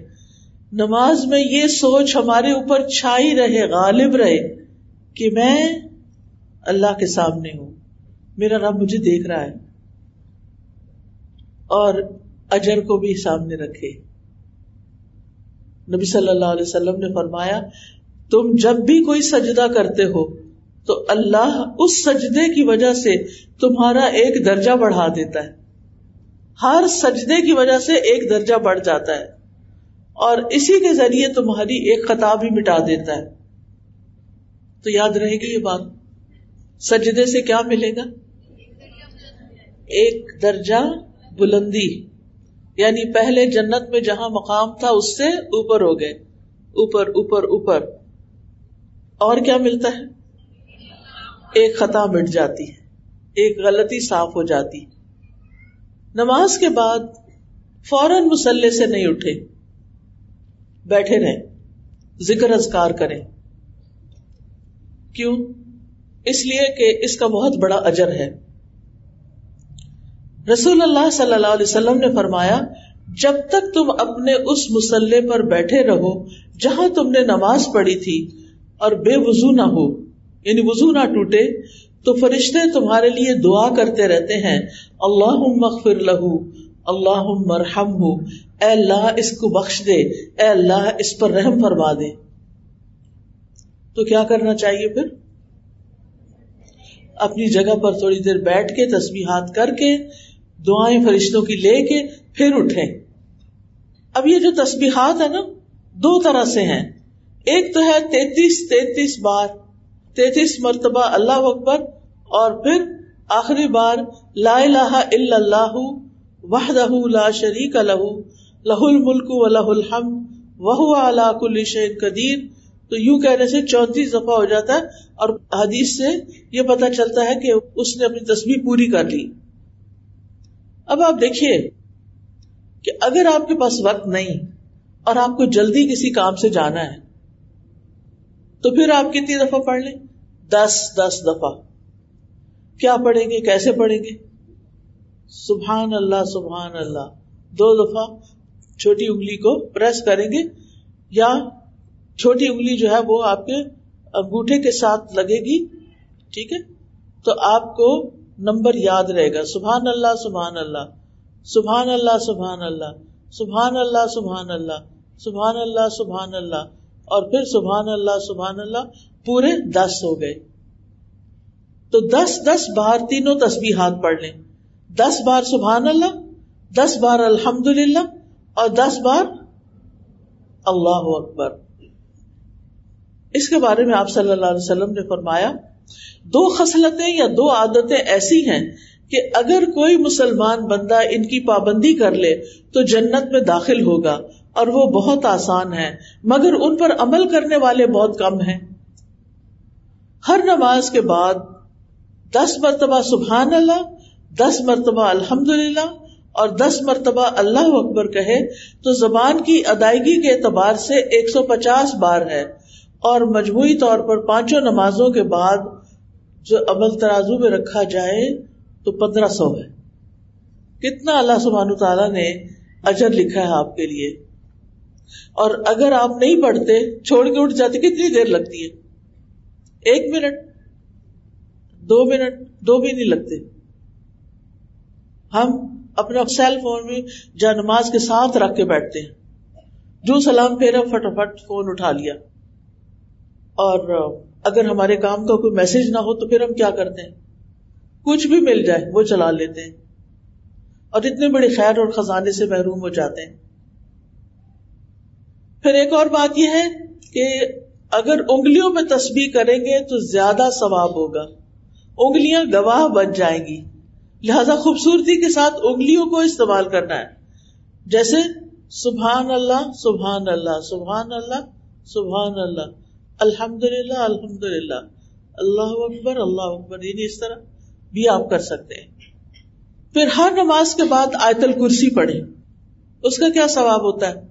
Speaker 1: نماز میں یہ سوچ ہمارے اوپر چھائی رہے، غالب رہے کہ میں اللہ کے سامنے ہوں۔ میرا رب مجھے دیکھ رہا ہے۔ اور اجر کو بھی سامنے رکھے۔ نبی صلی اللہ علیہ وسلم نے فرمایا تم جب بھی کوئی سجدہ کرتے ہو، تو اللہ اس سجدے کی وجہ سے تمہارا ایک درجہ بڑھا دیتا ہے۔ ہر سجدے کی وجہ سے ایک درجہ بڑھ جاتا ہے۔ اور اسی کے ذریعے تمہاری ایک خطاب بھی مٹا دیتا ہے۔ تو یاد رہے گی یہ بات۔ سجدے سے کیا ملے گا؟ ایک درجہ بلندی۔ یعنی پہلے جنت میں جہاں مقام تھا، اس سے اوپر ہو گئے۔ اوپر اوپر اوپر۔ اور کیا ملتا ہے؟ ایک خطا مٹ جاتی ہے، ایک غلطی صاف ہو جاتی نماز کے بعد فوراً مسلح سے نہیں اٹھے۔ بیٹھے رہیں، ذکر ازکار کریں۔ کیوں؟ اس لیے کہ اس کا بہت بڑا اجر ہے۔ رسول اللہ صلی اللہ علیہ وسلم نے فرمایا، جب تک تم اپنے اس مسلح پر بیٹھے رہو، جہاں تم نے نماز پڑھی تھی اور بے وضو نہ ہو۔ یعنی وضو نہ ٹوٹے۔ تو فرشتے تمہارے لیے دعا کرتے رہتے ہیں اللہ مغفر لہو اللہ مرحم ہو اے اللہ، اس کو بخش دے۔ اے اللہ، اس پر رحم فرما دے۔ تو کیا کرنا چاہیے پھر؟ اپنی جگہ پر تھوڑی دیر بیٹھ کے تصویرات کر کے، دعائیں فرشتوں کی لے کے پھر اٹھے اب یہ جو تسبیحات ہے نا، دو طرح سے ہیں۔ ایک تو ہے تینتیس تینتیس بار، تینتیس مرتبہ اللہ اکبر، اور پھر آخری بار لا الہ الا اللہ وحدہ لا شریک لہ لہ الملک و لہ الحمد وہ اللہ کل شیء قدیر۔ تو یوں کہنے سے چونتیس دفعہ ہو جاتا ہے، اور حدیث سے یہ پتا چلتا ہے کہ اس نے اپنی تصویر پوری کر لی۔ اب آپ دیکھیے کہ اگر آپ کے پاس وقت نہیں اور آپ کو جلدی کسی کام سے جانا ہے تو پھر آپ کتنی دفعہ پڑھ لیں؟ دس دس دفعہ۔ کیا پڑھیں گے؟ کیسے پڑھیں گے؟ سبحان اللہ سبحان اللہ۔ دو دفعہ چھوٹی انگلی کو پریس کریں گے یا چھوٹی انگلی جو ہے وہ آپ کے انگوٹھے کے ساتھ لگے گی، ٹھیک ہے؟ تو آپ کو نمبر یاد رہے گا۔ سبحان اللہ سبحان اللہ۔ سبحان اللہ سبحان اللہ۔ سبحان اللہ سبحان اللہ۔ سبحان اللہ سبحان اللہ۔ اور پھر سبحان اللہ سبحان اللہ، پورے دس ہو گئے۔ تو دس دس بار تینوں تصویر ہاتھ پڑھ لیں۔ دس بار سبحان اللہ، دس بار الحمد للہ اور دس بار اللہ اکبر۔ اس کے بارے میں آپ صلی اللہ علیہ وسلم نے فرمایا، دو خصلتیں یا دو عادتیں ایسی ہیں کہ اگر کوئی مسلمان بندہ ان کی پابندی کر لے تو جنت میں داخل ہوگا۔ اور وہ بہت آسان ہے مگر ان پر عمل کرنے والے بہت کم ہیں۔ ہر نماز کے بعد دس مرتبہ سبحان اللہ، دس مرتبہ الحمد للہ اور دس مرتبہ اللہ اکبر کہے تو زبان کی ادائیگی کے اعتبار سے ایک سو پچاس بار ہے۔ اور مجموعی طور پر پانچوں نمازوں کے بعد جو عمل ترازو میں رکھا جائے تو پندرہ سو ہے۔ کتنا اللہ سبحانہ تعالیٰ نے اجر لکھا ہے آپ کے لیے۔ اور اگر آپ نہیں پڑھتے، چھوڑ کے اٹھ جاتے، کتنی دیر لگتی ہے؟ ایک منٹ، دو منٹ، دو بھی نہیں لگتے۔ ہم اپنا سیل فون میں جا نماز کے ساتھ رکھ کے بیٹھتے ہیں۔ جو سلام پھیرا، فٹافٹ فون اٹھا لیا۔ اور اگر ہمارے کام کا کوئی میسج نہ ہو، تو پھر ہم کیا کرتے ہیں؟ کچھ بھی مل جائے، وہ چلا لیتے ہیں۔ اور اتنے بڑے خیر اور خزانے سے محروم ہو جاتے ہیں۔ پھر ایک اور بات یہ ہے کہ اگر انگلیوں میں تسبیح کریں گے تو زیادہ ثواب ہوگا۔ انگلیاں گواہ بن جائیں گی۔ لہذا خوبصورتی کے ساتھ انگلیوں کو استعمال کرنا ہے۔ جیسے سبحان اللہ سبحان اللہ سبحان اللہ سبحان اللہ الحمد للہ الحمد للہ اللہ اکبر اللہ اکبر یعنی اس طرح بھی آپ کر سکتے ہیں۔ پھر ہر نماز کے بعد آیت الکرسی پڑھے اس کا کیا ثواب ہوتا ہے؟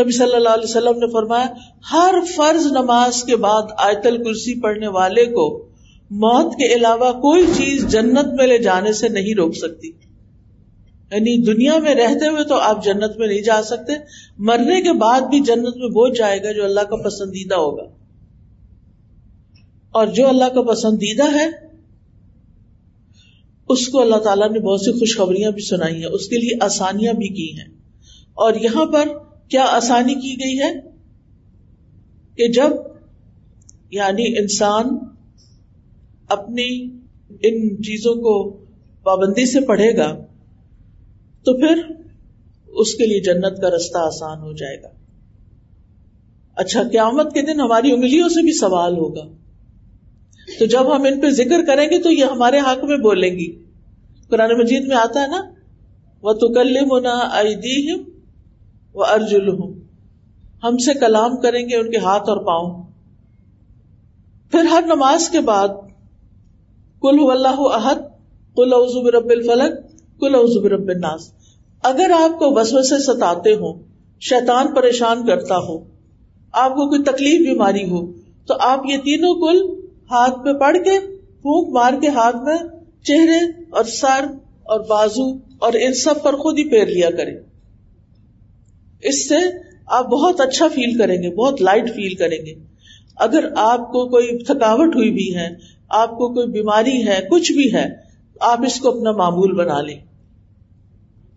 Speaker 1: نبی صلی اللہ علیہ وسلم نے فرمایا، ہر فرض نماز کے بعد آیت الکرسی پڑھنے والے کو موت کے علاوہ کوئی چیز جنت میں لے جانے سے نہیں روک سکتی۔ یعنی دنیا میں رہتے ہوئے تو آپ جنت میں نہیں جا سکتے، مرنے کے بعد بھی جنت میں وہ جائے گا جو اللہ کا پسندیدہ ہوگا۔ اور جو اللہ کا پسندیدہ ہے، اس کو اللہ تعالیٰ نے بہت سی خوشخبریاں بھی سنائی ہیں، اس کے لیے آسانیاں بھی کی ہیں۔ اور یہاں پر کیا آسانی کی گئی ہے کہ جب یعنی انسان اپنی ان چیزوں کو پابندی سے پڑھے گا تو پھر اس کے لیے جنت کا رستہ آسان ہو جائے گا۔ اچھا قیامت کے دن ہماری انگلیوں سے بھی سوال ہوگا۔ تو جب ہم ان پہ ذکر کریں گے تو یہ ہمارے حق میں بولیں گی۔ قرآن مجید میں آتا ہے نا وہ تو کل منا وہ ارجل ہوں ہم سے کلام کریں گے ان کے ہاتھ اور پاؤں۔ پھر ہر نماز کے بعد کل اللہ احد کل ازب رب الفلک کل ازب رب الناس۔ اگر آپ کو بس سے ستاتے ہوں، شیطان پریشان کرتا ہو، آپ کو کوئی تکلیف بیماری ہو، تو آپ یہ تینوں کل ہاتھ پہ پڑھ کے، پھونک مار کے ہاتھ میں چہرے اور سر اور بازو اور ان سب پر خود ہی پیر لیا کریں۔ اس سے آپ بہت اچھا فیل کریں گے، بہت لائٹ فیل کریں گے۔ اگر آپ کو کوئی تھکاوٹ ہوئی بھی ہے، آپ کو کوئی بیماری ہے، کچھ بھی ہے، آپ اس کو اپنا معمول بنا لیں۔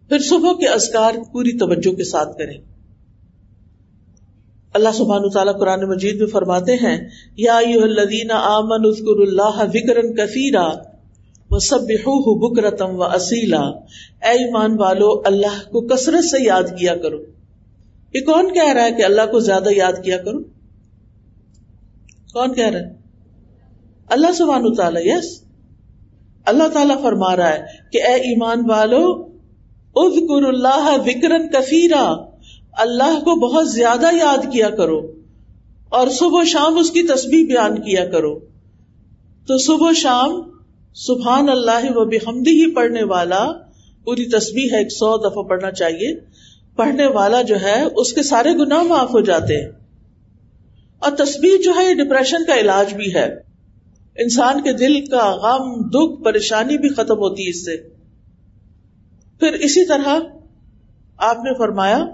Speaker 1: پھر صبح کے ازکار پوری توجہ کے ساتھ کریں۔ اللہ سبحان تعالیٰ قرآن مجید میں فرماتے ہیں، یا الذین آمن اذکر اللہ وکرن کثیرا وسبحوہ بکرتم و اصیلا اے ایمان والو، اللہ کو کثرت سے یاد کیا کرو۔ یہ کون کہہ رہا ہے کہ اللہ کو زیادہ یاد کیا کرو؟ کون کہہ رہا ہے؟ اللہ سبحان تعالیٰ یس اللہ تعالیٰ فرما رہا ہے کہ اے ایمان والو، اذکر اللہ وکرن کثیرا۔ اللہ کو بہت زیادہ یاد کیا کرو اور صبح و شام اس کی تسبیح بیان کیا کرو۔ تو صبح و شام، سبحان اللہ و بحمدی ہی پڑھنے والا، پوری تسبیح ہے، ایک سو دفعہ پڑھنا چاہیے۔ پڑھنے والا جو ہے، اس کے سارے گناہ معاف ہو جاتے ہیں۔ اور تسبیح جو ہے، یہ ڈپریشن کا علاج بھی ہے۔ انسان کے دل کا غم، دکھ، پریشانی بھی ختم ہوتی ہے اس سے۔ پھر اسی طرح آپ نے فرمایا،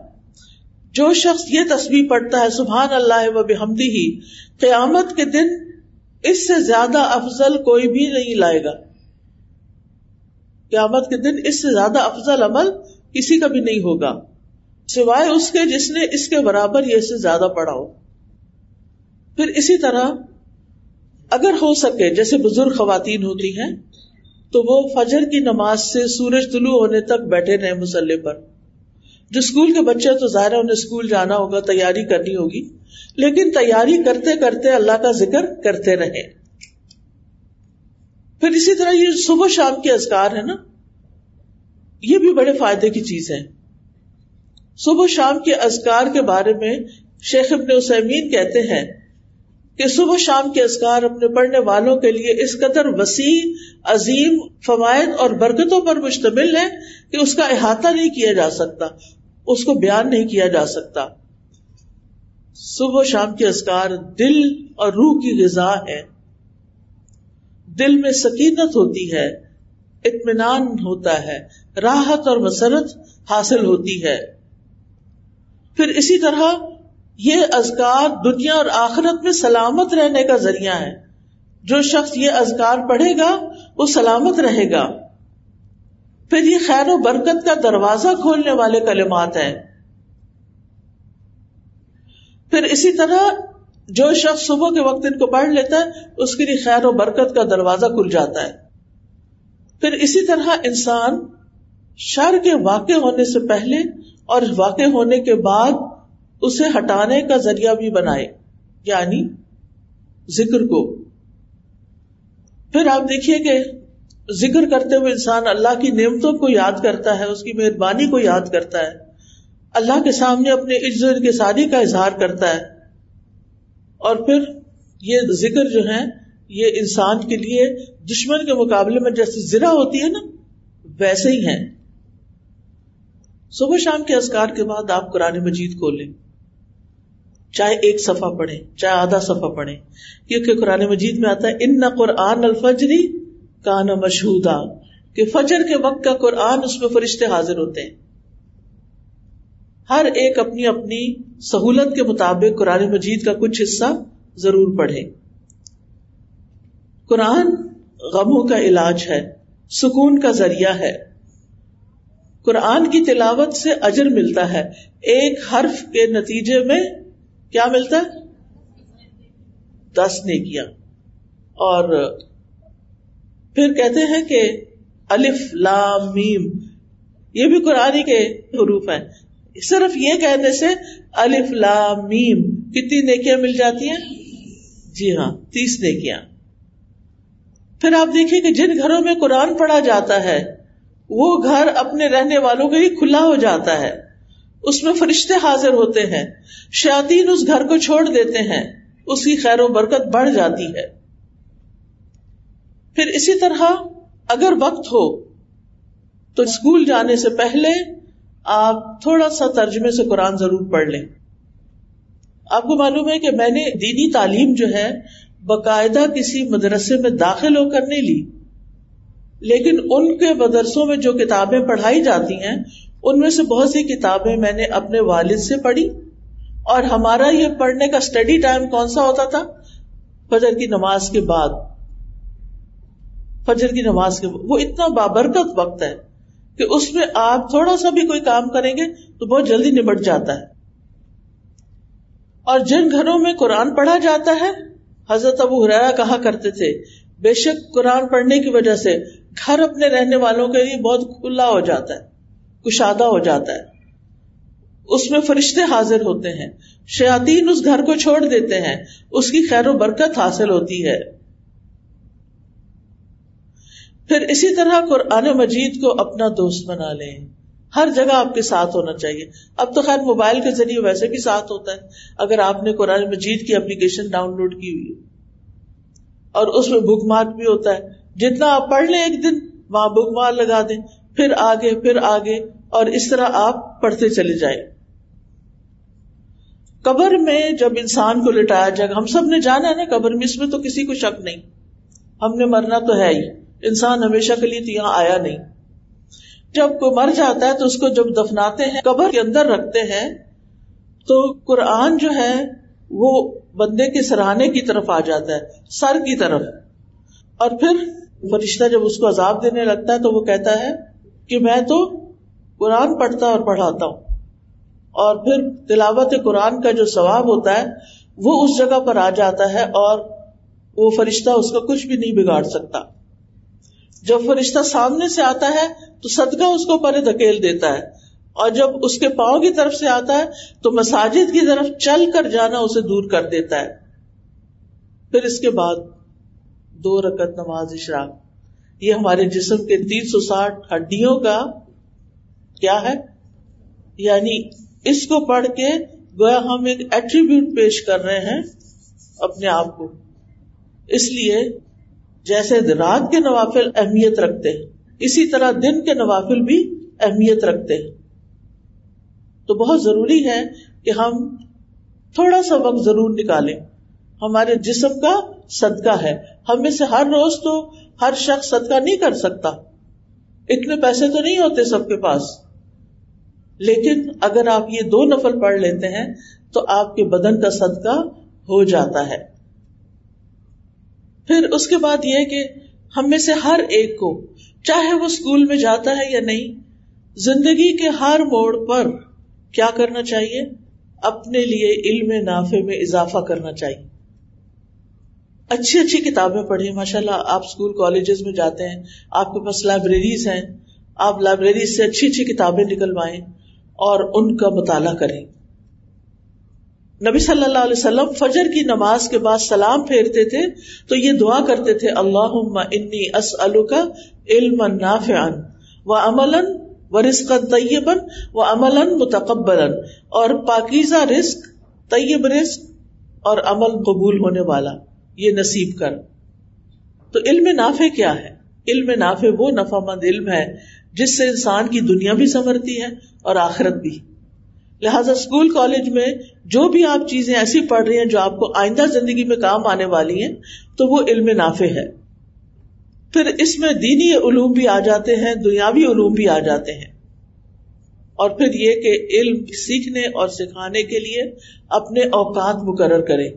Speaker 1: جو شخص یہ تصویر پڑھتا ہے، سبحان اللہ و بحمدی ہی قیامت کے دن اس سے زیادہ افضل کوئی بھی نہیں لائے گا۔ قیامت کے دن اس سے زیادہ افضل عمل کسی کا بھی نہیں ہوگا۔ سوائے اس کے جس نے اس کے برابر یہ سے زیادہ پڑھا ہو۔ پھر اسی طرح اگر ہو سکے، جیسے بزرگ خواتین ہوتی ہیں، تو وہ فجر کی نماز سے سورج طلوع ہونے تک بیٹھے رہے مسلح پر۔ جو اسکول کے بچے تو ظاہر ہے انہیں اسکول جانا ہوگا، تیاری کرنی ہوگی۔ لیکن تیاری کرتے کرتے اللہ کا ذکر کرتے رہے۔ پھر اسی طرح یہ صبح شام کے ازکار ہے نا، یہ بھی بڑے فائدے کی چیز ہے صبح شام کے ازکار کے بارے میں شیخ ابن اسمین کہتے ہیں کہ صبح شام کے ازکار اپنے پڑھنے والوں کے لیے اس قدر وسیع، عظیم فوائد اور برکتوں پر مشتمل ہے کہ اس کا احاطہ نہیں کیا جا سکتا، اس کو بیان نہیں کیا جا سکتا۔ صبح شام کے ازکار دل اور روح کی غذا ہے دل میں سکینت ہوتی ہے، اطمینان ہوتا ہے، راحت اور مسرت حاصل ہوتی ہے۔ پھر اسی طرح یہ ازکار دنیا اور آخرت میں سلامت رہنے کا ذریعہ ہے۔ جو شخص یہ ازکار پڑھے گا، وہ سلامت رہے گا۔ پھر یہ خیر و برکت کا دروازہ کھولنے والے کلمات ہیں۔ پھر اسی طرح جو شخص صبح کے وقت ان کو پڑھ لیتا ہے، اس کے لیے خیر و برکت کا دروازہ کھل جاتا ہے۔ پھر اسی طرح انسان شر کے واقع ہونے سے پہلے اور واقع ہونے کے بعد اسے ہٹانے کا ذریعہ بھی بنائے یعنی ذکر کو۔ پھر آپ دیکھیے کہ ذکر کرتے ہوئے انسان اللہ کی نعمتوں کو یاد کرتا ہے، اس کی مہربانی کو یاد کرتا ہے۔ اللہ کے سامنے اپنے عزت کے ساری کا اظہار کرتا ہے۔ اور پھر یہ ذکر جو ہے یہ انسان کے لیے دشمن کے مقابلے میں جیسے ذرا ہوتی ہے نا، ویسے ہی ہے صبح شام کے ازکار کے بعد آپ قرآن مجید کھولیں۔ چاہے ایک صفحہ پڑھے چاہے آدھا صفحہ پڑھے کیونکہ قرآن مجید میں آتا ہے، ان نہ قرآن الفجری کا نہ مشہور کہ فجر کے وقت کا قرآن اس میں فرشتے حاضر ہوتے ہیں۔ ہر ایک اپنی اپنی سہولت کے مطابق قرآن مجید کا کچھ حصہ ضرور پڑھے قرآن غموں کا علاج ہے، سکون کا ذریعہ ہے۔ قرآن کی تلاوت سے اجر ملتا ہے۔ ایک حرف کے نتیجے میں کیا ملتا ہے؟ دس نے کیا اور پھر کہتے ہیں کہ الف لام میم۔ یہ بھی قرآن کے حروف ہیں۔ صرف یہ کہنے سے الف لام میم کتنی نیکیاں مل جاتی ہیں؟ جی ہاں تیس نیکیاں۔ پھر آپ دیکھیے کہ جن گھروں میں قرآن پڑھا جاتا ہے وہ گھر اپنے رہنے والوں کے لیے کھلا ہو جاتا ہے۔ اس میں فرشتے حاضر ہوتے ہیں۔ شاطین اس گھر کو چھوڑ دیتے ہیں۔ اس کی خیر و برکت بڑھ جاتی ہے۔ پھر اسی طرح اگر وقت ہو تو اسکول جانے سے پہلے آپ تھوڑا سا ترجمے سے قرآن ضرور پڑھ لیں۔ آپ کو معلوم ہے کہ میں نے دینی تعلیم جو ہے، باقاعدہ کسی مدرسے میں داخل ہو کر نہیں لی۔ لیکن ان کے مدرسوں میں جو کتابیں پڑھائی جاتی ہیں، ان میں سے بہت سی کتابیں میں نے اپنے والد سے پڑھی۔ اور ہمارا یہ پڑھنے کا اسٹڈی ٹائم کون سا ہوتا تھا؟ فجر کی نماز کے بعد۔ فجر کی نماز کے بعد۔ وہ اتنا بابرکت وقت ہے کہ اس میں آپ تھوڑا سا بھی کوئی کام کریں گے تو بہت جلدی نبٹ جاتا ہے۔ اور جن گھروں میں قرآن پڑھا جاتا ہے، حضرت ابو حرا کہا کرتے تھے بے شک قرآن پڑھنے کی وجہ سے گھر اپنے رہنے والوں کے لیے بہت کھلا ہو جاتا ہے، کشادہ ہو جاتا ہے۔ اس میں فرشتے حاضر ہوتے ہیں شیاتین اس گھر کو چھوڑ دیتے ہیں، اس کی خیر و برکت حاصل ہوتی ہے۔ پھر اسی طرح قرآن مجید کو اپنا دوست بنا لیں۔ ہر جگہ آپ کے ساتھ ہونا چاہیے۔ اب تو خیر، موبائل کے ذریعے ویسے بھی ساتھ ہوتا ہے۔ اگر آپ نے قرآن مجید کی اپلیکیشن ڈاؤن لوڈ کی ہوئی اور اس میں بک مارک بھی ہوتا ہے۔ جتنا آپ پڑھ لیں ایک دن، وہاں بک مارک لگا دیں۔ پھر آگے پھر آگے، اور اس طرح آپ پڑھتے چلے جائیں۔ قبر میں جب انسان کو لٹایا جائے گا ہم سب نے جانا ہے نا قبر میں، اس میں تو کسی کو شک نہیں۔ ہم نے مرنا تو ہے ہی۔ انسان ہمیشہ کے لیے تو یہاں آیا نہیں۔ جب کوئی مر جاتا ہے تو اس کو جب دفناتے ہیں، قبر کے اندر رکھتے ہیں، تو قرآن جو ہے، وہ بندے کے سراہنے کی طرف آ جاتا ہے، سر کی طرف۔ اور پھر فرشتہ جب اس کو عذاب دینے لگتا ہے تو وہ کہتا ہے کہ میں تو قرآن پڑھتا اور پڑھاتا ہوں۔ اور پھر تلاوت قرآن کا جو ثواب ہوتا ہے، وہ اس جگہ پر آ جاتا ہے اور وہ فرشتہ اس کا کچھ بھی نہیں بگاڑ سکتا۔ جب فرشتہ سامنے سے آتا ہے تو صدقہ اس کو پہلے دھکیل دیتا ہے۔ اور جب اس کے پاؤں کی طرف سے آتا ہے تو مساجد کی طرف چل کر جانا اسے دور کر دیتا ہے۔ پھر اس کے بعد دو رکت نماز اشراق۔ یہ ہمارے جسم کے تین سو ساٹھ ہڈیوں کا کیا ہے؟ یعنی اس کو پڑھ کے گویا ہم ایک ایٹریبیوٹ پیش کر رہے ہیں اپنے آپ کو۔ اس لیے جیسے رات کے نوافل اہمیت رکھتے ہیں، اسی طرح دن کے نوافل بھی اہمیت رکھتے ہیں۔ تو بہت ضروری ہے کہ ہم تھوڑا سا وقت ضرور نکالیں۔ ہمارے جسم کا صدقہ ہے۔ ہم میں سے ہر روز تو ہر شخص صدقہ نہیں کر سکتا۔ اتنے پیسے تو نہیں ہوتے سب کے پاس۔ لیکن اگر آپ یہ دو نفل پڑھ لیتے ہیں تو آپ کے بدن کا صدقہ ہو جاتا ہے۔ پھر اس کے بعد یہ کہ ہم میں سے ہر ایک کو چاہے وہ اسکول میں جاتا ہے یا نہیں، زندگی کے ہر موڑ پر کیا کرنا چاہیے؟ اپنے لیے علم نافع میں اضافہ کرنا چاہیے۔ اچھی اچھی کتابیں پڑھیں۔ ماشاء اللہ آپ اسکول، کالجز میں جاتے ہیں، آپ کے پاس لائبریریز ہیں۔ آپ لائبریریز سے اچھی اچھی کتابیں نکلوائیں اور ان کا مطالعہ کریں۔ نبی صلی اللہ علیہ وسلم فجر کی نماز کے بعد سلام پھیرتے تھے، تو یہ دعا کرتے تھے اللہ انی کا علم و امل و رسق طیبن و امل متقبل اور پاکیزہ رسک طیب رسک اور عمل قبول ہونے والا، یہ نصیب کر۔ تو علم نافع کیا ہے؟ علم نافع وہ نفع مند علم ہے جس سے انسان کی دنیا بھی سمرتی ہے اور آخرت بھی۔ لہٰذا اسکول کالج میں جو بھی آپ چیزیں ایسی پڑھ رہی ہیں جو آپ کو آئندہ زندگی میں کام آنے والی ہیں، تو وہ علم نافع ہے۔ پھر اس میں دینی علوم بھی آ جاتے ہیں، دنیاوی علوم بھی آ جاتے ہیں۔ اور پھر یہ کہ علم سیکھنے اور سکھانے کے لیے اپنے اوقات مقرر کرے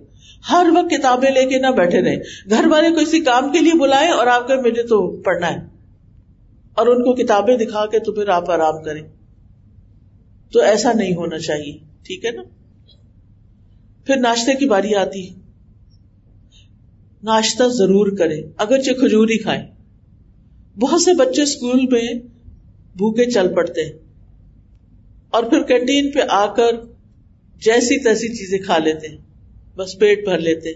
Speaker 1: ہر وقت کتابیں لے کے نہ بیٹھے رہے گھر والے کو اسی کام کے لیے بلائے اور آپ کہ مجھے تو پڑھنا ہے۔ اور ان کو کتابیں دکھا کے تو پھر آپ آرام کریں۔ تو ایسا نہیں ہونا چاہیے، ٹھیک ہے نا؟ پھر ناشتے کی باری آتی۔ ناشتہ ضرور کریں۔ اگرچہ کھجور ہی کھائیں۔ بہت سے بچے اسکول میں بھوکے چل پڑتے ہیں اور پھر کینٹین پہ آ کر جیسی تیسی چیزیں کھا لیتے ہیں، بس پیٹ بھر لیتے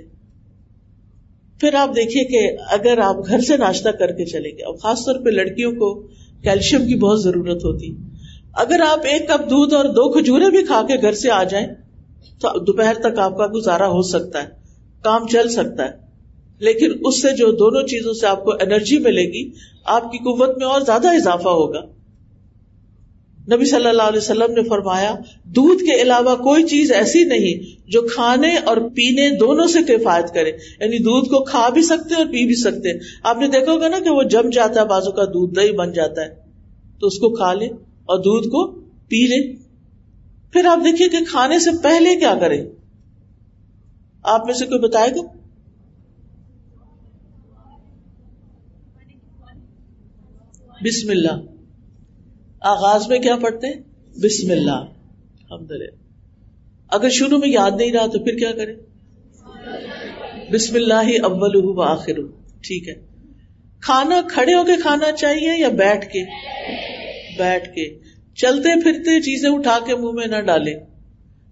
Speaker 1: پھر آپ دیکھیے کہ اگر آپ گھر سے ناشتہ کر کے چلیں گے اور خاص طور پہ لڑکیوں کو کیلشیم کی بہت ضرورت ہوتی۔ اگر آپ ایک کپ دودھ اور دو کھجورے بھی کھا کے گھر سے آ جائیں، تو دوپہر تک آپ کا گزارا ہو سکتا ہے، کام چل سکتا ہے۔ لیکن اس سے جو دونوں چیزوں سے آپ کو انرجی ملے گی، آپ کی قوت میں اور زیادہ اضافہ ہوگا۔ نبی صلی اللہ علیہ وسلم نے فرمایا، دودھ کے علاوہ کوئی چیز ایسی نہیں جو کھانے اور پینے دونوں سے کفایت کرے۔ یعنی دودھ کو کھا بھی سکتے اور پی بھی سکتے۔ آپ نے دیکھا ہوگا نا کہ وہ جم جاتا ہے، بازو کا دودھ دہی بن جاتا ہے۔ تو اس کو کھا لے اور دودھ کو پی لے۔ پھر آپ دیکھیے کہ کھانے سے پہلے کیا کرے آپ میں سے کوئی بتائے گا؟ بسم اللہ۔ آغاز میں کیا پڑھتے بسم اللہ۔ الحمد للہ اگر شروع میں یاد نہیں رہا تو پھر کیا کرے بسم اللہ ہی اول آخر ٹھیک ہے۔ کھانا کھڑے ہو کے کھانا چاہیے یا بیٹھ کے؟ بیٹھ کے۔ چلتے پھرتے چیزیں اٹھا کے منہ میں نہ ڈالے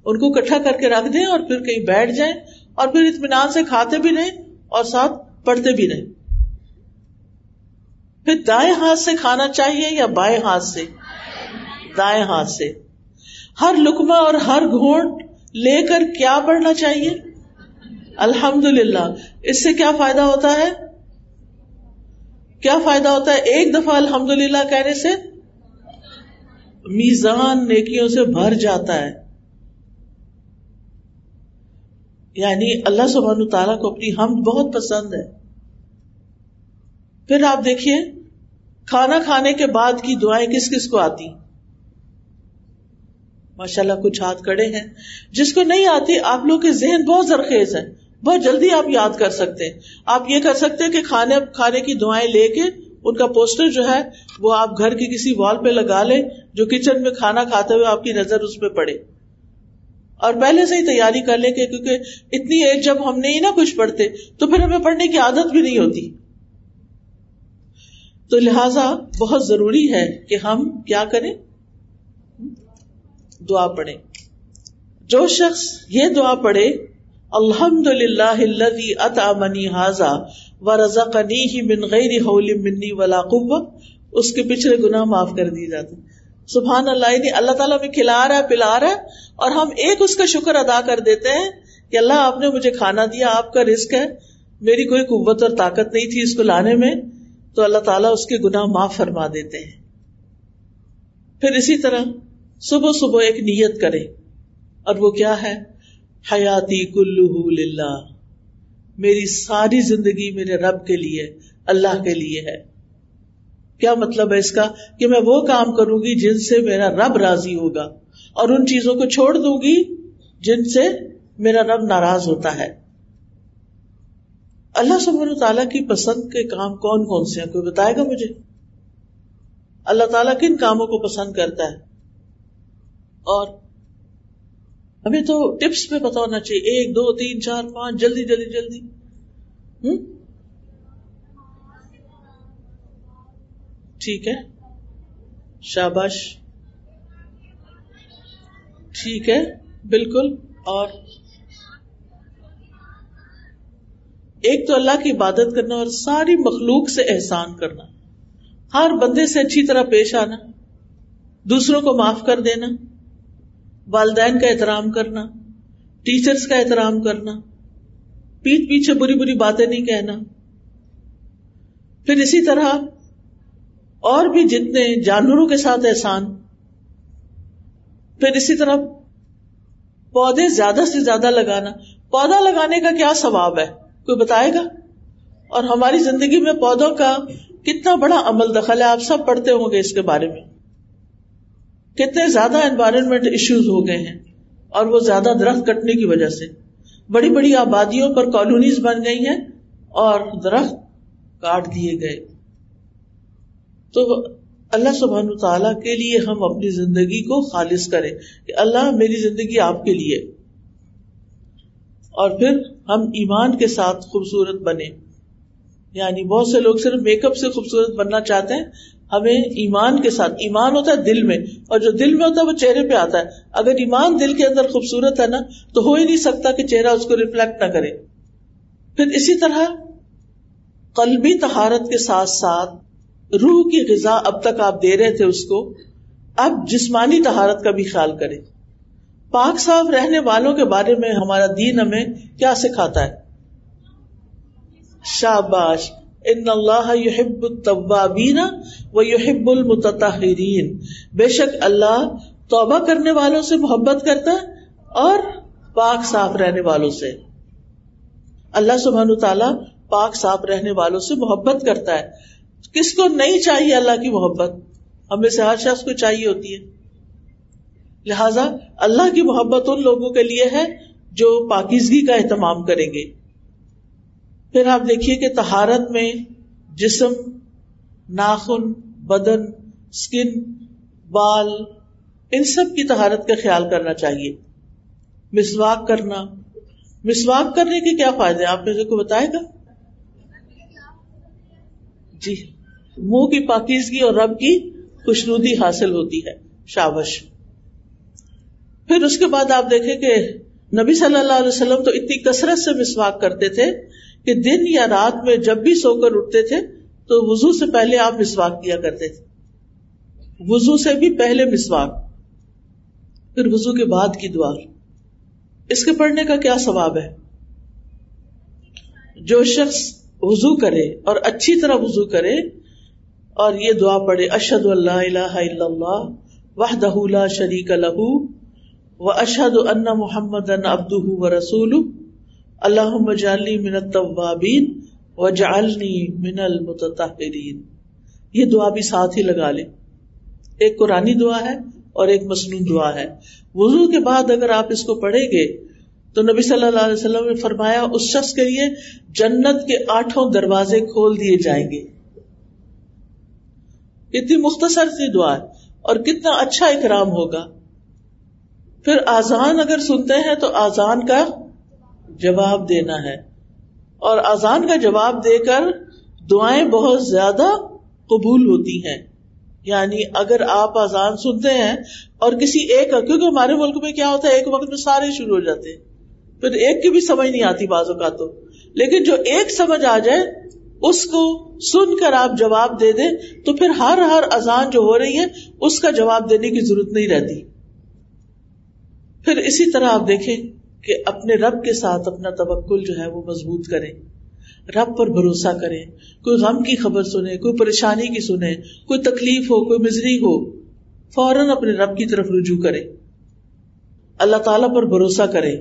Speaker 1: ان کو کٹھا کر کے رکھ دیں اور پھر کہیں بیٹھ جائیں اور پھر اطمینان سے کھاتے بھی رہیں اور ساتھ پڑھتے بھی رہیں۔ پھر دائیں ہاتھ سے کھانا چاہیے یا بائیں ہاتھ سے؟ دائیں ہاتھ سے۔ ہر لکما اور ہر گھونٹ لے کر کیا پڑھنا چاہیے؟ الحمد للہ اس سے کیا فائدہ ہوتا ہے؟ کیا فائدہ ہوتا ہے ایک دفعہ الحمد للہ کہنے سے؟ میزان نیکیوں سے بھر جاتا ہے۔ یعنی اللہ سبحانہ تعالیٰ کو اپنی ہم بہت پسند ہے۔ پھر آپ دیکھیے، کھانا کھانے کے بعد کی دعائیں کس کس کو آتی؟ ماشاء اللہ کچھ ہاتھ کڑے ہیں۔ جس کو نہیں آتی، آپ لوگ کے ذہن بہت زرخیز ہے بہت جلدی آپ یاد کر سکتے ہیں۔ آپ یہ کر سکتے ہیں کہ کھانے کھانے کی دعائیں لے کے ان کا پوسٹر جو ہے، وہ آپ گھر کی کسی وال پہ لگا لیں، جو کچن میں کھانا کھاتے ہوئے آپ کی نظر اس پہ پڑے۔ اور پہلے سے ہی تیاری کر لیں کہ کیونکہ اتنی ایج جب ہم نہیں نا کچھ پڑھتے، تو پھر ہمیں پڑھنے کی عادت بھی نہیں ہوتی۔ تو لہذا بہت ضروری ہے کہ ہم کیا کریں؟ دعا پڑھے جو شخص یہ دعا پڑھے الحمد للہ منی حاضا و رضا کنی ہی من غیر منی ولا اس کے پچھلے گناہ معاف کر دی جاتے سبحان اللہ یعنی اللہ تعالیٰ میں کھلا رہا ہے، پلا رہا ہے، اور ہم ایک اس کا شکر ادا کر دیتے ہیں کہ اللہ آپ نے مجھے کھانا دیا، آپ کا رسک ہے، میری کوئی قوت اور طاقت نہیں تھی اس کو لانے میں۔ تو اللہ تعالیٰ اس کے گناہ معاف فرما دیتے ہیں۔ پھر اسی طرح صبح صبح ایک نیت کرے اور وہ کیا ہے؟ حیاتی کلو للہ۔ میری ساری زندگی میرے رب کے لیے، اللہ کے لیے ہے۔ کیا مطلب ہے اس کا؟ کہ میں وہ کام کروں گی جن سے میرا رب راضی ہوگا۔ اور ان چیزوں کو چھوڑ دوں گی جن سے میرا رب ناراض ہوتا ہے۔ اللہ سب تعالیٰ کی پسند کے کام کون کون سے ہیں؟ کوئی بتائے گا مجھے؟ اللہ تعالیٰ کن کاموں کو پسند کرتا ہے؟ اور ہمیں تو ٹپس پہ پتا ہونا چاہیے، ایک، دو، تین، چار، پانچ، جلدی جلدی جلدی۔ ہوں ٹھیک ہے۔ شاباش۔ ٹھیک ہے، بالکل۔ اور ایک تو اللہ کی عبادت کرنا اور ساری مخلوق سے احسان کرنا۔ ہر بندے سے اچھی طرح پیش آنا، دوسروں کو معاف کر دینا، والدین کا احترام کرنا ٹیچرس کا احترام کرنا پیٹ پیچھے بری بری باتیں نہیں کہنا۔ پھر اسی طرح اور بھی جتنے جانوروں کے ساتھ احسان۔ پھر اسی طرح پودے زیادہ سے زیادہ لگانا۔ پودا لگانے کا کیا ثواب ہے؟ کوئی بتائے گا؟ اور ہماری زندگی میں پودوں کا کتنا بڑا عمل دخل ہے، آپ سب پڑھتے ہوں گے اس کے بارے میں۔ کتنے زیادہ انوائرمنٹ ایشوز ہو گئے ہیں، اور وہ زیادہ درخت کٹنے کی وجہ سے۔ بڑی بڑی آبادیوں پر کالونیز بن گئی ہیں اور درخت کاٹ دیے گئے۔ تو اللہ سبحان تعالیٰ کے لیے ہم اپنی زندگی کو خالص کریں کہ اللہ میری زندگی آپ کے لیے اور پھر ہم ایمان کے ساتھ خوبصورت بنے۔ یعنی بہت سے لوگ صرف میک اپ سے خوبصورت بننا چاہتے ہیں، ہمیں ایمان کے ساتھ، ایمان ہوتا ہے دل میں، اور جو دل میں ہوتا ہے وہ چہرے پہ آتا ہے۔ اگر ایمان دل کے اندر خوبصورت ہے نا، تو ہو ہی نہیں سکتا کہ چہرہ اس کو ریفلیکٹ نہ کرے۔ پھر اسی طرح قلبی تہارت کے ساتھ ساتھ روح کی غذا اب تک آپ دے رہے تھے اس کو، اب جسمانی تہارت کا بھی خیال کرے پاک صاف رہنے والوں کے بارے میں ہمارا دین ہمیں کیا سکھاتا ہے؟ شاباش، ان اللہ یحب التوابین و یحب المتطہرین۔ بے شک اللہ توبہ کرنے والوں سے محبت کرتا ہے اور پاک صاف رہنے والوں سے۔ اللہ سبحانہ تعالیٰ پاک صاف رہنے والوں سے محبت کرتا ہے۔ کس کو نہیں چاہیے اللہ کی محبت؟ ہمیں سے ہر شخص کو چاہیے ہوتی ہے۔ لہذا اللہ کی محبت ان لوگوں کے لیے ہے جو پاکیزگی کا اہتمام کریں گے۔ پھر آپ دیکھیے کہ تہارت میں جسم، ناخن، بدن اسکن بال، ان سب کی تہارت کا خیال کرنا چاہیے۔ مسواک کرنا۔ مسواک کرنے کے کیا فائدے آپ مجھے کو بتائے گا جی۔ منہ کی پاکیزگی اور رب کی خوشنودی حاصل ہوتی ہے۔ شابش۔ پھر اس کے بعد آپ دیکھیں کہ نبی صلی اللہ علیہ وسلم تو اتنی کثرت سے مسواک کرتے تھے کہ دن یا رات میں جب بھی سو کر اٹھتے تھے تو وزو سے پہلے آپ مسواک کیا کرتے تھے۔ وزو سے بھی پہلے مسواک، پھر وزو کے بعد کی دعا۔ اس کے پڑھنے کا کیا ثواب ہے؟ جو شخص وزو کرے اور اچھی طرح وزو کرے، اور یہ دعا پڑھے اشد اللہ الہ الا اللہ، وحدہ لا شریک لہو و اشد ان محمد ان ابدہ و رسول اللہ مجالی من التوابین و من المتطہرین یہ دعا بھی ساتھ ہی لگا لے ایک قرآنی دعا ہے اور ایک مصنون دعا ہے. وضو کے بعد اگر آپ اس کو پڑھیں گے تو نبی صلی اللہ علیہ وسلم نے فرمایا، اس شخص کے لیے جنت کے آٹھوں دروازے کھول دیے جائیں گے. اتنی مختصر سی دعا ہے اور کتنا اچھا اکرام ہوگا. پھر آزان اگر سنتے ہیں تو آزان کا جواب دینا ہے۔ اور اذان کا جواب دے کر دعائیں بہت زیادہ قبول ہوتی ہیں۔ یعنی اگر آپ اذان سنتے ہیں اور کسی ایک کیونکہ ہمارے ملک میں کیا ہوتا ہے، ایک وقت میں سارے شروع ہو جاتے ہیں۔ پھر ایک کی بھی سمجھ نہیں آتی بازو کا تو لیکن جو ایک سمجھ آ جائے، اس کو سن کر آپ جواب دے دیں تو پھر ہر ہر اذان جو ہو رہی ہے، اس کا جواب دینے کی ضرورت نہیں رہتی۔ پھر اسی طرح آپ دیکھیں کہ اپنے رب کے ساتھ اپنا توکل جو ہے وہ مضبوط کرے رب پر بھروسہ کرے کوئی غم کی خبر سنے کوئی پریشانی کی سنے کوئی تکلیف ہو، کوئی مزری ہو، فوراً اپنے رب کی طرف رجوع کرے اللہ تعالی پر بھروسہ کرے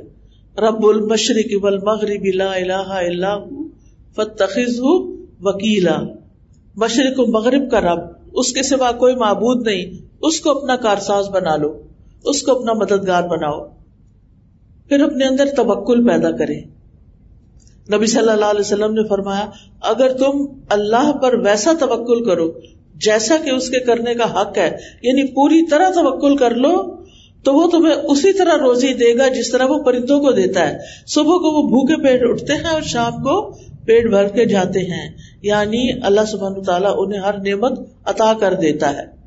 Speaker 1: رب المشرق والمغرب لا الہ الا فتخذ وکیلا۔ مشرق و مغرب کا رب، اس کے سوا کوئی معبود نہیں، اس کو اپنا کارساز بنا لو۔ اس کو اپنا مددگار بناؤ، پھر اپنے اندر توکل پیدا کرے نبی صلی اللہ علیہ وسلم نے فرمایا، اگر تم اللہ پر ویسا توکل کرو، جیسا کہ اس کے کرنے کا حق ہے یعنی پوری طرح توکل کر لو، تو وہ تمہیں اسی طرح روزی دے گا جس طرح وہ پرندوں کو دیتا ہے۔ صبح کو وہ بھوکے پیٹ اٹھتے ہیں اور شام کو پیٹ بھر کے جاتے ہیں۔ یعنی اللہ سبحان تعالیٰ انہیں ہر نعمت عطا کر دیتا ہے۔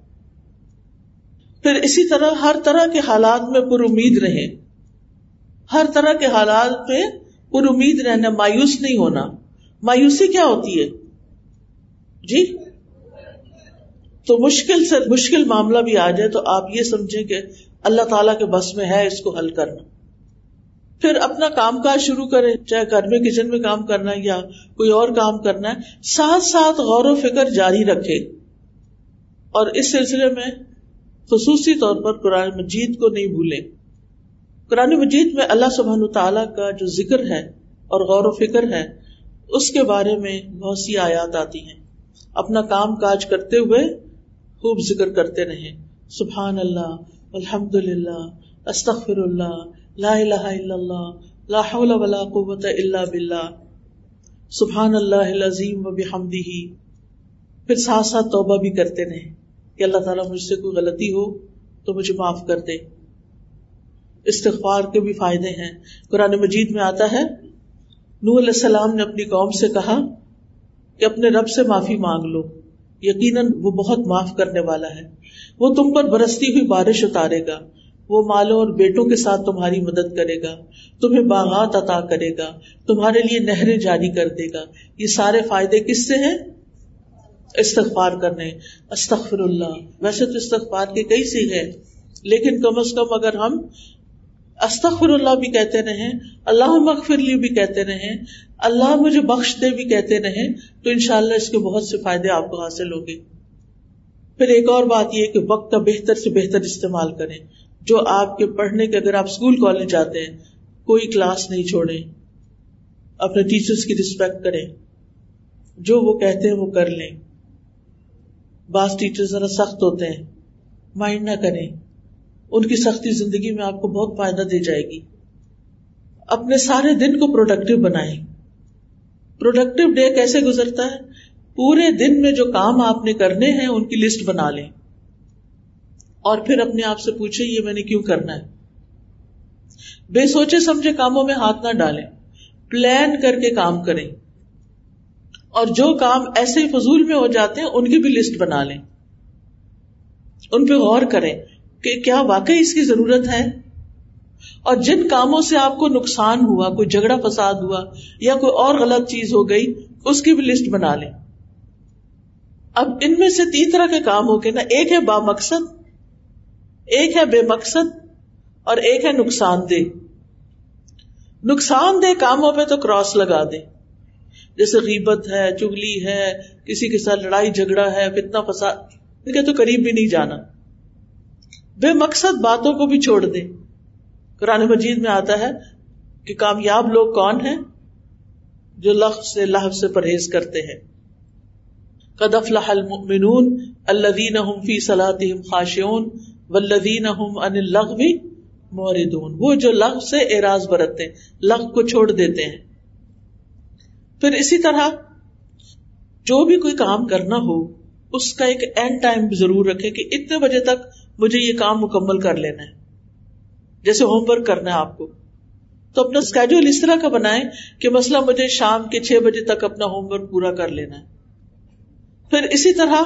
Speaker 1: پھر اسی طرح ہر طرح کے حالات میں پر امید رہیں۔ ہر طرح کے حالات پہ پر امید رہنا مایوس نہیں ہونا۔ مایوسی کیا ہوتی ہے؟ جی؟ تو مشکل سے مشکل معاملہ بھی آ جائے تو آپ یہ سمجھیں کہ اللہ تعالیٰ کے بس میں ہے اس کو حل کرنا۔ پھر اپنا کام کاج شروع کرے چاہے گھر میں کچن میں کام کرنا ہے یا کوئی اور کام کرنا ہے، ساتھ ساتھ غور و فکر جاری رکھے اور اس سلسلے میں خصوصی طور پر قرآن مجید کو نہیں بھولیں۔ قرآن مجید میں اللہ سبحان تعالیٰ کا جو ذکر ہے اور غور و فکر ہے، اس کے بارے میں بہت سی آیات آتی ہیں۔ اپنا کام کاج کرتے ہوئے خوب ذکر کرتے رہے۔ سبحان اللہ الحمد للہ استخر اللہ لا الہ الا اللہ، لا حول ولا قوت الا باللہ۔ سبحان اللہ العظیم و بحمدہ۔ پھر ساتھ ساتھ توبہ بھی کرتے رہے۔ کہ اللہ تعالیٰ مجھ سے کوئی غلطی ہو تو مجھے معاف کر دے۔ استغفار کے بھی فائدے ہیں۔ قرآن مجید میں آتا ہے نور علیہ السلام نے اپنی قوم سے کہا کہ اپنے رب سے معافی مانگ لو۔ یقیناً وہ بہت معاف کرنے والا ہے۔ وہ تم پر برستی ہوئی بارش اتارے گا۔ وہ مالوں اور بیٹوں کے ساتھ تمہاری مدد کرے گا۔ تمہیں باغات عطا کرے گا۔ تمہارے لیے نہریں جاری کر دے گا۔ یہ سارے فائدے کس سے ہیں؟ استغفار کرنے استغفر اللہ ویسے تو استغفار کے کئی سی ہے لیکن کم از کم اگر ہم استغفر اللہ بھی کہتے رہے اللہ مغفر لی بھی کہتے رہے اللہ مجھے بخش دے بھی کہتے رہے تو انشاءاللہ اس کے بہت سے فائدے آپ کو حاصل ہوگے پھر ایک اور بات یہ کہ وقت کا بہتر سے بہتر استعمال کریں۔ جو آپ کے پڑھنے کے اگر آپ اسکول، کالج جاتے ہیں، کوئی کلاس نہیں چھوڑے اپنے ٹیچرس کی ریسپیکٹ کریں۔ جو وہ کہتے ہیں وہ کر لیں۔ بعض ٹیچر ذرا سخت ہوتے ہیں۔ مائنڈ نہ کریں۔ ان کی سختی زندگی میں آپ کو بہت فائدہ دے جائے گی۔ اپنے سارے دن کو پروڈکٹیو بنائیں۔ پروڈکٹیو ڈے کیسے گزرتا ہے؟ پورے دن میں جو کام آپ نے کرنے ہیں، ان کی لسٹ بنا لیں۔ اور پھر اپنے آپ سے پوچھے یہ میں نے کیوں کرنا ہے؟ بے سوچے سمجھے کاموں میں ہاتھ نہ ڈالیں۔ پلان کر کے کام کریں۔ اور جو کام ایسے فضول میں ہو جاتے ہیں، ان کی بھی لسٹ بنا لیں۔ ان پہ غور کریں کہ کیا واقعی اس کی ضرورت ہے۔ اور جن کاموں سے آپ کو نقصان ہوا، کوئی جھگڑا فساد ہوا یا کوئی اور غلط چیز ہو گئی، اس کی بھی لسٹ بنا لیں۔ اب ان میں سے تین طرح کے کام ہو گئے نا۔ ایک ہے با مقصد ایک ہے بے مقصد، اور ایک ہے نقصان دہ۔ نقصان دہ کاموں پہ تو کراس لگا دے جیسے غیبت ہے، چگلی ہے، کسی کے ساتھ لڑائی جھگڑا ہے کتنا فساد تو قریب بھی نہیں جانا۔ بے مقصد باتوں کو بھی چھوڑ دے قرآن مجید میں آتا ہے کہ کامیاب لوگ کون ہیں؟ جو لفظ سے لحف سے پرہیز کرتے ہیں۔ قدف المؤمنون الذین هم فی صلاتهم خاشعون والذین هم عن اللغو موردون۔ وہ جو لغو سے اعراض برتتے ہیں، لغو کو چھوڑ دیتے ہیں۔ پھر اسی طرح جو بھی کوئی کام کرنا ہو، اس کا ایک اینڈ ٹائم ضرور رکھے کہ اتنے بجے تک مجھے یہ کام مکمل کر لینا ہے۔ جیسے ہوم ورک کرنا ہے آپ کو۔ تو اپنا اسکیڈول اس طرح کا بنائے کہ مسئلہ مجھے شام کے چھ بجے تک اپنا ہوم ورک پورا کر لینا ہے۔ پھر اسی طرح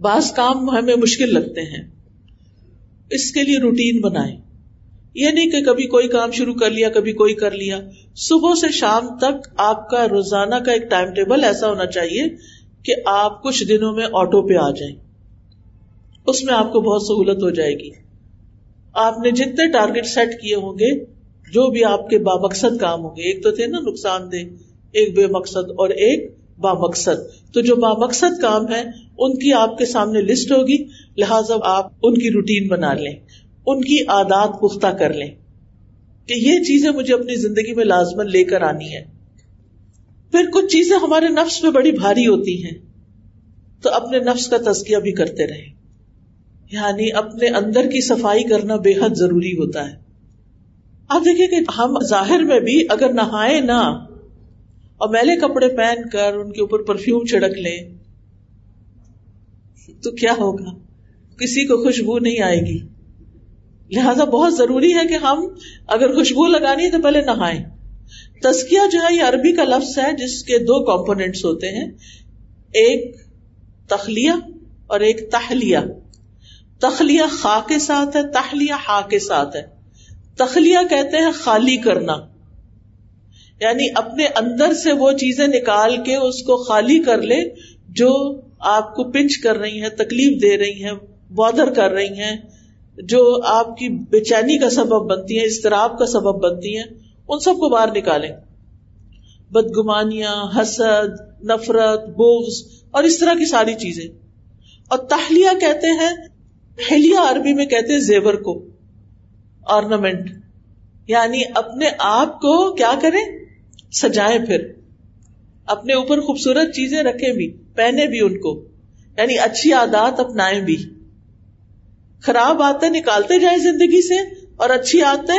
Speaker 1: بعض کام ہمیں مشکل لگتے ہیں۔ اس کے لیے روٹین بنائے یہ نہیں کہ کبھی کوئی کام شروع کر لیا، کبھی کوئی کر لیا۔ صبح سے شام تک آپ کا روزانہ کا ایک ٹائم ٹیبل ایسا ہونا چاہیے کہ آپ کچھ دنوں میں آٹو پہ آ جائیں۔ اس میں آپ کو بہت سہولت ہو جائے گی۔ آپ نے جتنے ٹارگیٹ سیٹ کیے ہوں گے، جو بھی آپ کے با مقصد کام ہوں گے، ایک تو تھے نا نقصان دہ، ایک بے مقصد اور ایک با مقصد۔ تو جو با مقصد کام ہے ان کی آپ کے سامنے لسٹ ہوگی، لہٰذا آپ ان کی روٹین بنا لیں۔ ان کی عادات پختہ کر لیں کہ یہ چیزیں مجھے اپنی زندگی میں لازمن لے کر آنی ہے پھر کچھ چیزیں ہمارے نفس پہ بڑی بھاری ہوتی ہیں تو اپنے نفس کا تزکیہ بھی کرتے رہیں۔ یعنی اپنے اندر کی صفائی کرنا بے حد ضروری ہوتا ہے۔ آپ دیکھیں کہ ہم ظاہر میں بھی اگر نہائے نہ اور میلے کپڑے پہن کر ان کے اوپر پرفیوم چھڑک لیں، تو کیا ہوگا؟ کسی کو خوشبو نہیں آئے گی۔ لہذا بہت ضروری ہے کہ ہم اگر خوشبو لگانی ہے تو پہلے نہائیں۔ تسکیا جو ہے یہ عربی کا لفظ ہے جس کے دو کمپونیٹس ہوتے ہیں۔ ایک تخلیہ اور ایک تہلیہ تخلیہ خا کے ساتھ ہے تخلیہ ہا کے ساتھ ہے۔ تخلیہ کہتے ہیں خالی کرنا۔ یعنی اپنے اندر سے وہ چیزیں نکال کے اس کو خالی کر لے جو آپ کو پنچ کر رہی ہیں، تکلیف دے رہی ہیں بادر کر رہی ہیں۔ جو آپ کی بے چینی کا سبب بنتی ہیں استراب کا سبب بنتی ہیں، ان سب کو باہر نکالیں۔ بدگمانیاں، حسد، نفرت بوز اور اس طرح کی ساری چیزیں۔ اور تہلیہ کہتے ہیں ہیلیا عربی میں کہتے زیور کو، آرنامنٹ۔ یعنی اپنے آپ کو کیا کریں؟ سجائے پھر۔ اپنے اوپر خوبصورت چیزیں رکھے بھی، پہنے بھی ان کو۔ یعنی اچھی عادات اپنائے بھی۔ خراب آتے نکالتے جائیں زندگی سے اور اچھی آتے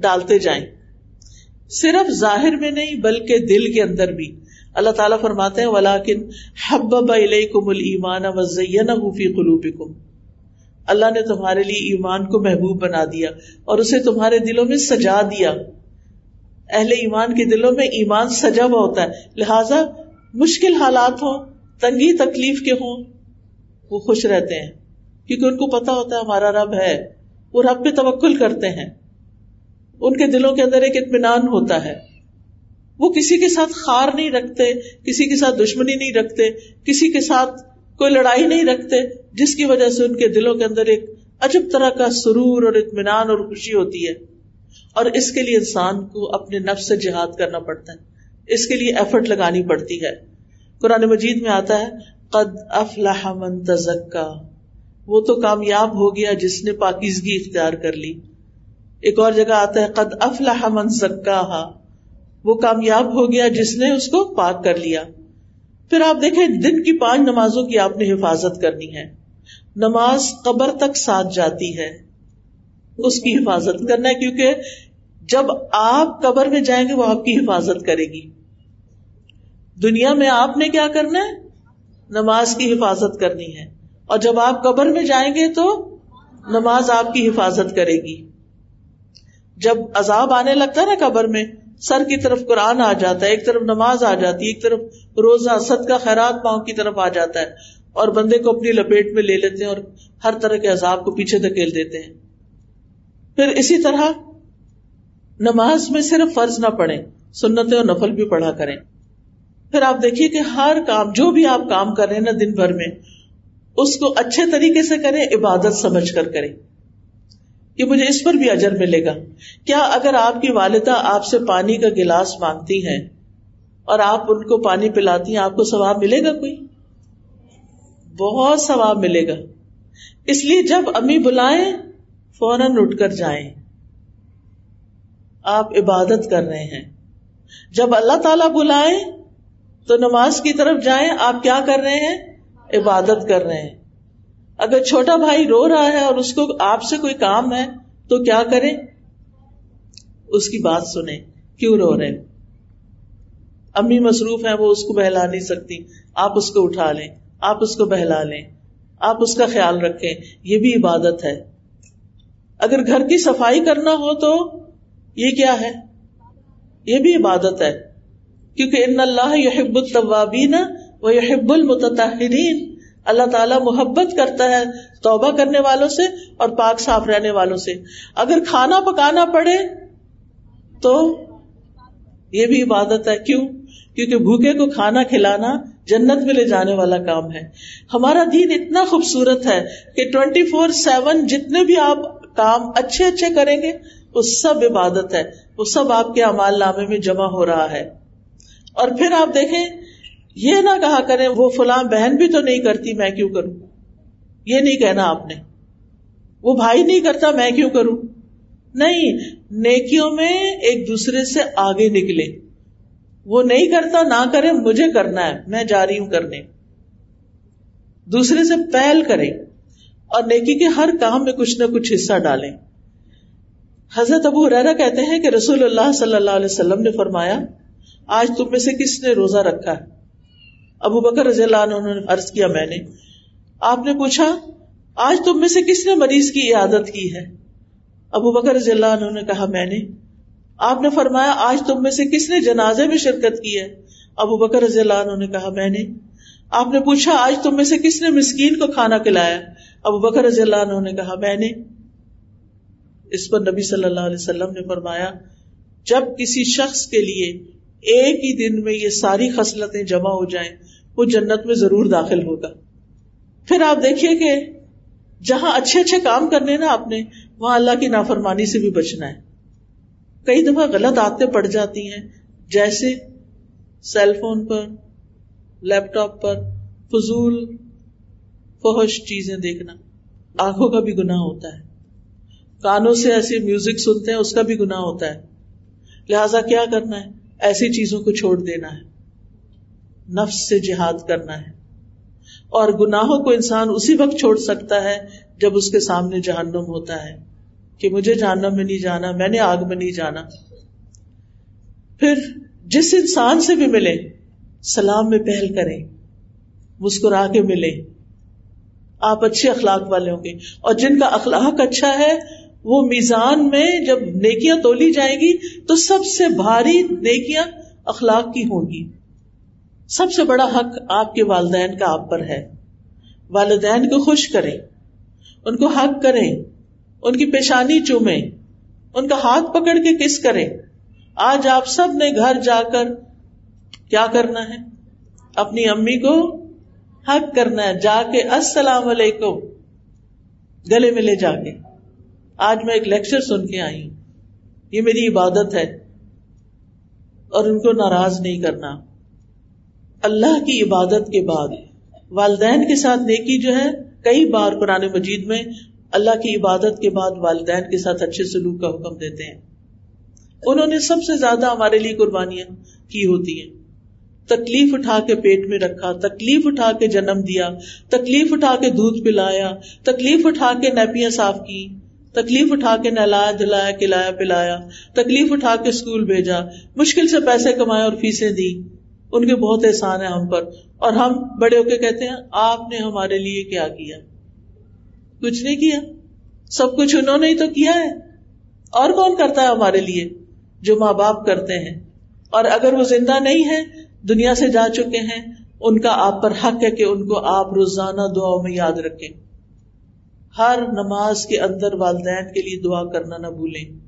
Speaker 1: ڈالتے جائیں۔ صرف ظاہر میں نہیں بلکہ دل کے اندر بھی۔ اللہ تعالیٰ فرماتے ہیں ولاکن حب کم المان وزین فی قلوبکم اللہ نے تمہارے لیے ایمان کو محبوب بنا دیا اور اسے تمہارے دلوں میں سجا دیا۔ اہل ایمان کے دلوں میں ایمان سجا ہوا ہوتا ہے۔ لہذا مشکل حالات ہوں، تنگی تکلیف کے ہوں، وہ خوش رہتے ہیں۔ کیونکہ ان کو پتا ہوتا ہے ہمارا رب ہے، وہ رب پہ توکل کرتے ہیں۔ ان کے دلوں کے اندر ایک اطمینان ہوتا ہے۔ وہ کسی کے ساتھ خار نہیں رکھتے، کسی کے ساتھ دشمنی نہیں رکھتے، کسی کے ساتھ کوئی لڑائی نہیں رکھتے، جس کی وجہ سے ان کے دلوں کے اندر ایک عجب طرح کا سرور اور اطمینان اور خوشی ہوتی ہے۔ اور اس کے لیے انسان کو اپنے نفس سے جہاد کرنا پڑتا ہے۔ اس کے لیے ایفرٹ لگانی پڑتی ہے۔ قرآن مجید میں آتا ہے، قد افلاح من تزکا۔ وہ تو کامیاب ہو گیا جس نے پاکیزگی اختیار کر لی۔ ایک اور جگہ آتا ہے، قد افلاح من سکا وہ کامیاب ہو گیا جس نے اس کو پاک کر لیا۔ پھر آپ دیکھیں، دن کی پانچ نمازوں کی آپ نے حفاظت کرنی ہے۔ نماز قبر تک ساتھ جاتی ہے۔ اس کی حفاظت کرنا ہے، کیونکہ جب آپ قبر میں جائیں گے، وہ آپ کی حفاظت کرے گی۔ دنیا میں آپ نے کیا کرنا ہے؟ نماز کی حفاظت کرنی ہے۔ اور جب آپ قبر میں جائیں گے تو نماز آپ کی حفاظت کرے گی۔ جب عذاب آنے لگتا ہے نا قبر میں، سر کی طرف قرآن آ جاتا ہے، ایک طرف نماز آ جاتی ہے، ایک طرف روزہ سد کا خیرات پاؤں کی طرف آ جاتا ہے اور بندے کو اپنی لپیٹ میں لے لیتے ہیں اور ہر طرح کے عذاب کو پیچھے دھکیل دیتے ہیں۔ پھر اسی طرح نماز میں صرف فرض نہ پڑے سنتیں اور نفل بھی پڑھا کریں۔ پھر آپ دیکھیے کہ ہر کام، جو بھی آپ کام کر رہے ہیں نا دن بھر میں اس کو اچھے طریقے سے کریں، عبادت سمجھ کر کریں۔ کہ مجھے اس پر بھی اجر ملے گا۔ کیا اگر آپ کی والدہ آپ سے پانی کا گلاس مانگتی ہیں اور آپ ان کو پانی پلاتی ہیں، آپ کو ثواب ملے گا کوئی؟ بہت ثواب ملے گا۔ اس لیے جب امی بلائیں، فوراً اٹھ کر جائیں۔ آپ عبادت کر رہے ہیں۔ جب اللہ تعالی بلائیں تو نماز کی طرف جائیں، آپ کیا کر رہے ہیں؟ عبادت کر رہے ہیں۔ اگر چھوٹا بھائی رو رہا ہے اور اس کو آپ سے کوئی کام ہے، تو کیا کریں؟ اس کی بات سنیں۔ کیوں رو رہے امی مصروف ہیں، وہ اس کو بہلا نہیں سکتی۔ آپ اس کو اٹھا لیں، آپ اس کو بہلا لیں۔ آپ اس کا خیال رکھیں، یہ بھی عبادت ہے۔ اگر گھر کی صفائی کرنا ہو تو یہ کیا ہے؟ یہ بھی عبادت ہے۔ کیونکہ ان اللہ یحب الطوابین و یحب المتطہرین اللہ تعالیٰ محبت کرتا ہے توبہ کرنے والوں سے اور پاک صاف رہنے والوں سے۔ اگر کھانا پکانا پڑے تو یہ بھی عبادت ہے۔ کیوں؟ کیونکہ بھوکے کو کھانا کھلانا جنت میں لے جانے والا کام ہے۔ ہمارا دین اتنا خوبصورت ہے کہ ٹوینٹی فور سیون جتنے بھی آپ کام اچھے اچھے کریں گے، وہ سب عبادت ہے۔ وہ سب آپ کے امال نامے میں جمع ہو رہا ہے۔ اور پھر آپ دیکھیں یہ نہ کہا کریں وہ فلاں بہن بھی تو نہیں کرتی میں کیوں کروں؟ یہ نہیں کہنا آپ نے۔ وہ بھائی نہیں کرتا میں کیوں کروں؟ نہیں، نیکیوں میں ایک دوسرے سے آگے نکلے۔ وہ نہیں کرتا نہ کرے، مجھے کرنا ہے، میں جا رہی ہوں کرنے۔ دوسرے سے پہل کرے اور نیکی کے ہر کام میں کچھ نہ کچھ حصہ ڈالیں۔ حضرت ابو ریرا کہتے ہیں کہ رسول اللہ صلی اللہ علیہ وسلم نے فرمایا، آج تم میں سے کس نے روزہ رکھا ہے؟ ابو بکر رضی اللہ عنہ نے عرض کیا میں نے۔ آپ نے پوچھا، آج تم میں سے کس نے مریض کی عیادت کی ہے؟ ابو بکر رضی اللہ عنہ نے کہا، میں نے۔ آپ نے فرمایا، آج تم میں سے کس نے جنازے میں شرکت کی ہے؟ ابو بکر رضی اللہ عنہ نے کہا، میں نے۔ آپ نے پوچھا، آج تم میں سے کس نے مسکین کو کھانا کھلایا؟ ابو بکر رضی اللہ عنہ نے کہا، میں نے۔ اس پر نبی صلی اللہ علیہ وسلم نے فرمایا، جب کسی شخص کے لیے ایک ہی دن میں یہ ساری خصلتیں جمع ہو جائیں وہ جنت میں ضرور داخل ہوگا۔ پھر آپ دیکھیے کہ جہاں اچھے اچھے کام کرنے نا آپ نے، وہاں اللہ کی نافرمانی سے بھی بچنا ہے۔ کئی دفعہ غلط عادتیں پڑ جاتی ہیں، جیسے سیل فون پر، لیپ ٹاپ پر فضول، فحش چیزیں دیکھنا۔ آنکھوں کا بھی گناہ ہوتا ہے۔ کانوں سے ایسی میوزک سنتے ہیں، اس کا بھی گناہ ہوتا ہے۔ لہذا کیا کرنا ہے؟ ایسی چیزوں کو چھوڑ دینا ہے۔ نفس سے جہاد کرنا ہے۔ اور گناہوں کو انسان اسی وقت چھوڑ سکتا ہے جب اس کے سامنے جہنم ہوتا ہے کہ مجھے جہنم میں نہیں جانا، میں نے آگ میں نہیں جانا۔ پھر جس انسان سے بھی ملے، سلام میں پہل کریں، مسکرا کے ملے آپ اچھے اخلاق والے ہوں گے۔ اور جن کا اخلاق اچھا ہے، وہ میزان میں جب نیکیاں تولی جائیں گی تو سب سے بھاری نیکیاں اخلاق کی ہوں گی۔ سب سے بڑا حق آپ کے والدین کا آپ پر ہے۔ والدین کو خوش کریں، ان کو حق کریں، ان کی پیشانی چومیں، ان کا ہاتھ پکڑ کے کس کریں۔ آج آپ سب نے گھر جا کر کیا کرنا ہے؟ اپنی امی کو حق کرنا ہے، جا کے السلام علیکم، گلے ملے جا کے۔ آج میں ایک لیکچر سن کے آئی ہوں۔ یہ میری عبادت ہے اور ان کو ناراض نہیں کرنا۔ اللہ کی عبادت کے بعد والدین کے ساتھ نیکی جو ہے، کئی بار قرآن مجید میں اللہ کی عبادت کے بعد والدین کے ساتھ اچھے سلوک کا حکم دیتے ہیں۔ انہوں نے سب سے زیادہ ہمارے لیے قربانیاں کی ہوتی ہیں۔ تکلیف اٹھا کے پیٹ میں رکھا، تکلیف اٹھا کے جنم دیا، تکلیف اٹھا کے دودھ پلایا، تکلیف اٹھا کے نیپیاں صاف کی، تکلیف اٹھا کے نہلایا دلایا کھلایا، پلایا، تکلیف اٹھا کے اسکول بھیجا، مشکل سے پیسے کمائے اور فیسیں دی۔ ان کے بہت احسان ہے ہم پر۔ اور ہم بڑے ہو کے کہتے ہیں، آپ نے ہمارے لیے کیا کیا؟ کچھ نہیں کیا۔ سب کچھ انہوں نے ہی تو کیا ہے۔ اور کون کرتا ہے ہمارے لیے؟ جو ماں باپ کرتے ہیں۔ اور اگر وہ زندہ نہیں ہے دنیا سے جا چکے ہیں، ان کا آپ پر حق ہے کہ ان کو آپ روزانہ دعا میں یاد رکھیں۔ ہر نماز کے اندر والدین کے لیے دعا کرنا نہ بھولیں۔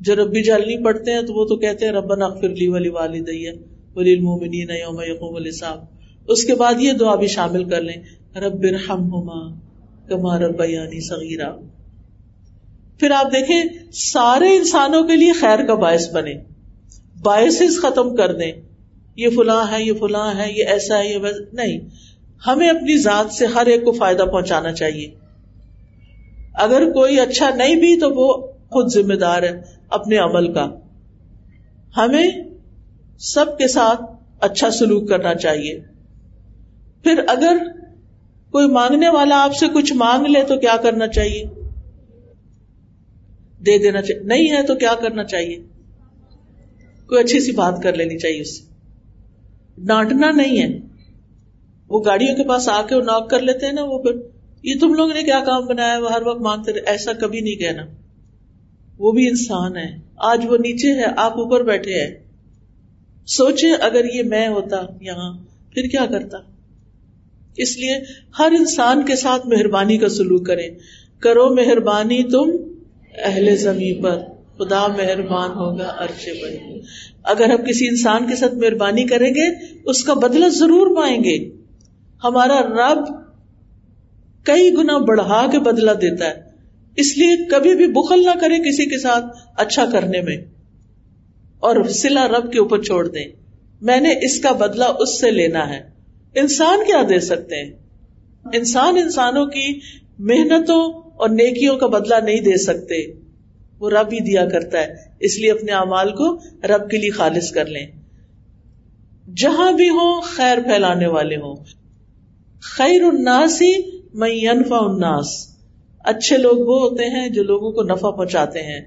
Speaker 1: جو ربی جلنی پڑھتے ہیں تو وہ تو کہتے ہیں ربن اخر لی ولی والدیہ۔ ولی المومنین یوم یقوم الحساب۔ اس کے بعد یہ دعا بھی شامل کر لیں۔ رب ارحمہما کما ربیانی صغیرہ پھر آپ دیکھیں، سارے انسانوں کے لیے خیر کا باعث بنے۔ باعث ختم کر دیں۔ یہ فلاں ہے، یہ فلاں ہے، یہ ایسا ہے، یہ ویسا۔ نہیں، ہمیں اپنی ذات سے ہر ایک کو فائدہ پہنچانا چاہیے۔ اگر کوئی اچھا نہیں بھی تو وہ خود ذمہ دار ہے اپنے عمل کا۔ ہمیں سب کے ساتھ اچھا سلوک کرنا چاہیے۔ پھر اگر کوئی مانگنے والا آپ سے کچھ مانگ لے تو کیا کرنا چاہیے؟ دے دینا چاہیے۔ نہیں ہے تو کیا کرنا چاہیے؟ کوئی اچھی سی بات کر لینی چاہیے اس سے۔ ڈانٹنا نہیں ہے۔ وہ گاڑیوں کے پاس آ کے ناک کر لیتے ہیں نا وہ پھر۔ یہ تم لوگ نے کیا کام بنایا؟ وہ ہر وقت مانگتے رہے۔ ایسا کبھی نہیں کہنا۔ وہ بھی انسان ہے۔ آج وہ نیچے ہے، آپ اوپر بیٹھے ہیں۔ سوچے اگر یہ میں ہوتا یہاں، پھر کیا کرتا؟ اس لیے ہر انسان کے ساتھ مہربانی کا سلوک کرے کرو مہربانی تم اہل زمین پر۔ خدا مہربان ہوگا ارچے پر۔ اگر ہم کسی انسان کے ساتھ مہربانی کریں گے، اس کا بدلہ ضرور پائیں گے۔ ہمارا رب کئی گنا بڑھا کے بدلا دیتا ہے۔ اس لیے کبھی بھی بخل نہ کرے کسی کے ساتھ اچھا کرنے میں۔ اور سلا رب کے اوپر چھوڑ دیں۔ میں نے اس کا بدلا اس سے لینا ہے۔ انسان کیا دے سکتے ہیں؟ انسان انسانوں کی محنتوں اور نیکیوں کا بدلا نہیں دے سکتے۔ وہ رب ہی دیا کرتا ہے۔ اس لیے اپنے امال کو رب کے لیے خالص کر لیں۔ جہاں بھی ہو خیر پھیلانے والے ہوں۔ خیر الناس ہی میں انفا اناس اچھے لوگ وہ ہوتے ہیں جو لوگوں کو نفع پہنچاتے ہیں۔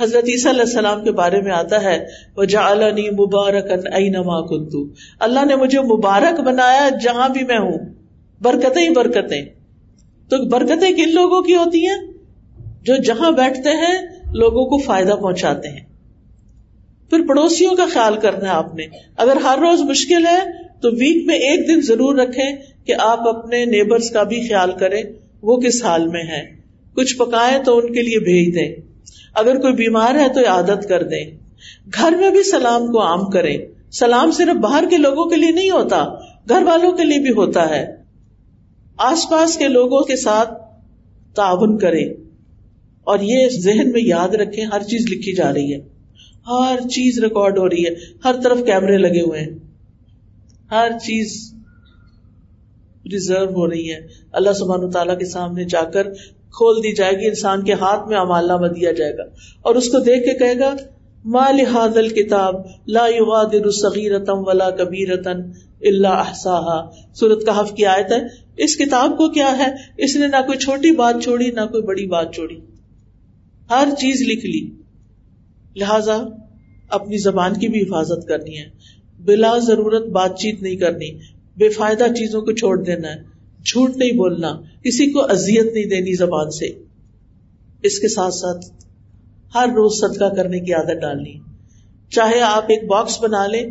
Speaker 1: حضرت عیسیٰ علیہ السلام کے بارے میں آتا ہے وہ جالنی مبارک اینما کنتو اللہ نے مجھے مبارک بنایا جہاں بھی میں ہوں۔ برکتیں ہی برکتیں۔ تو برکتیں کن لوگوں کی ہوتی ہیں؟ جو جہاں بیٹھتے ہیں، لوگوں کو فائدہ پہنچاتے ہیں۔ پھر پڑوسیوں کا خیال کرنا ہے آپ نے۔ اگر ہر روز مشکل ہے، تو ویک میں ایک دن ضرور رکھے کہ آپ اپنے نیبرس کا بھی خیال کریں۔ وہ کس حال میں ہے کچھ پکائے تو ان کے لیے بھیج دیں۔ اگر کوئی بیمار ہے تو عادت کر دیں۔ گھر میں بھی سلام کو عام کریں۔ سلام صرف باہر کے لوگوں کے لیے نہیں ہوتا، گھر والوں کے لیے بھی ہوتا ہے۔ آس پاس کے لوگوں کے ساتھ تعاون کریں۔ اور یہ ذہن میں یاد رکھے ہر چیز لکھی جا رہی ہے۔ ہر چیز ریکارڈ ہو رہی ہے۔ ہر طرف کیمرے لگے ہوئے ہیں۔ ہر چیز ریزرو ہو رہی ہے۔ اللہ سبحانہ تعالیٰ کے سامنے جا کر کھول دی جائے گی، انسان کے ہاتھ میں امالہ میں دیا جائے گا۔ اور اس کو دیکھ کے کہے گا مال حاضل کتاب لا یغادر صغیرتم ولا کبیرتن اللہ احساہا سورت کہف کی آیت ہے۔ اس کتاب کو کیا ہے؟ اس نے نہ کوئی چھوٹی بات چھوڑی، نہ کوئی بڑی بات چھوڑی۔ ہر چیز لکھ لی۔ لہذا اپنی زبان کی بھی حفاظت کرنی ہے۔ بلا ضرورت بات چیت نہیں کرنی۔ بے فائدہ چیزوں کو چھوڑ دینا ہے۔ جھوٹ نہیں بولنا، کسی کو ازیت نہیں دینی زبان سے۔ اس کے ساتھ ساتھ ہر روز صدقہ کرنے کی عادت ڈالنی۔ چاہے آپ ایک باکس بنا لیں،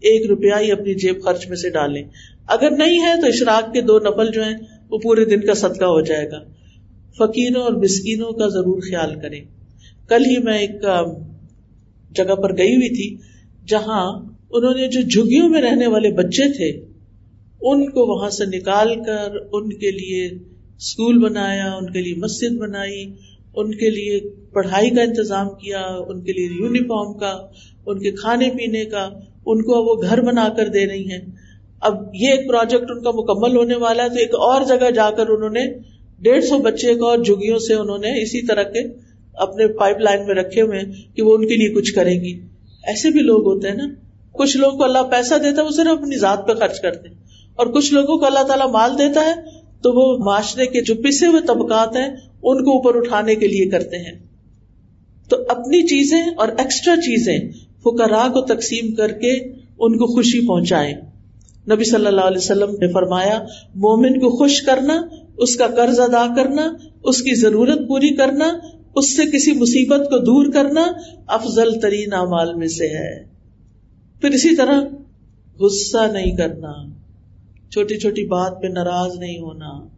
Speaker 1: ایک روپیہ ہی اپنی جیب خرچ میں سے ڈالیں۔ اگر نہیں ہے تو اشراق کے دو نفل جو ہیں، وہ پورے دن کا صدقہ ہو جائے گا۔ فقیروں اور مسکینوں کا ضرور خیال کریں۔ کل ہی میں ایک جگہ پر گئی ہوئی تھی، جہاں انہوں نے جو جھگیوں میں رہنے والے بچے تھے ان کو وہاں سے نکال کر ان کے لیے اسکول بنایا، ان کے لیے مسجد بنائی، ان کے لیے پڑھائی کا انتظام کیا، ان کے لیے یونیفارم کا، ان کے کھانے پینے کا، ان کو وہ گھر بنا کر دے رہی ہیں۔ اب یہ ایک پروجیکٹ ان کا مکمل ہونے والا ہے، تو ایک اور جگہ جا کر انہوں نے ڈیڑھ سو بچے کو اور جگیوں سے انہوں نے اسی طرح کے اپنے پائپ لائن میں رکھے ہوئے کہ وہ ان کے لیے کچھ کرے گی۔ ایسے بھی لوگ ہوتے ہیں نا، کچھ لوگوں کو اللہ پیسہ دیتا ہے، وہ صرف اپنی ذات پہ خرچ کرتے ہیں۔ اور کچھ لوگوں کو اللہ تعالیٰ مال دیتا ہے، تو وہ معاشرے کے جو پسے ہوئے طبقات ہیں، ان کو اوپر اٹھانے کے لیے کرتے ہیں۔ تو اپنی چیزیں اور ایکسٹرا چیزیں فکرا کو تقسیم کر کے ان کو خوشی پہنچائے نبی صلی اللہ علیہ وسلم نے فرمایا، مومن کو خوش کرنا، اس کا قرض ادا کرنا، اس کی ضرورت پوری کرنا، اس سے کسی مصیبت کو دور کرنا افضل ترین اعمال میں سے ہے۔ پھر اسی طرح غصہ نہیں کرنا۔ چھوٹی چھوٹی بات پہ ناراض نہیں ہونا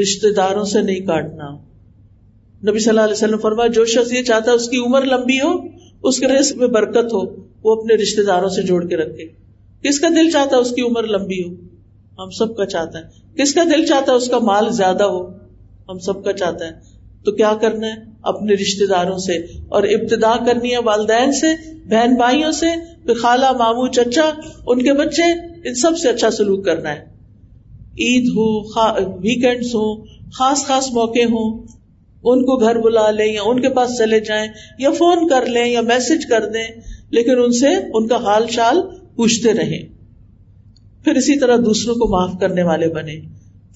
Speaker 1: رشتے داروں سے نہیں کاٹنا۔ نبی صلی اللہ علیہ وسلم فرما جو شخص یہ چاہتا ہے اس کی عمر لمبی ہو، اس کے رزق میں برکت ہو، وہ اپنے رشتے داروں سے جوڑ کے رکھے۔ کس کا دل چاہتا ہے اس کی عمر لمبی ہو؟ ہم سب کا چاہتا ہے۔ کس کا دل چاہتا ہے اس کا مال زیادہ ہو؟ ہم سب کا چاہتا ہے۔ تو کیا کرنا ہے؟ اپنے رشتے داروں سے۔ اور ابتدا کرنی ہے والدین سے، بہن بھائیوں سے، پھر خالہ مامو چچا، ان کے بچے ان سب سے اچھا سلوک کرنا ہے۔ عید ہو ویکینڈ ہو خاص خاص موقع ہوں، ان کو گھر بلا لیں یا ان کے پاس چلے جائیں یا فون کر لیں یا میسج کر دیں، لیکن ان سے ان کا حال چال پوچھتے رہیں۔ پھر اسی طرح دوسروں کو معاف کرنے والے بنے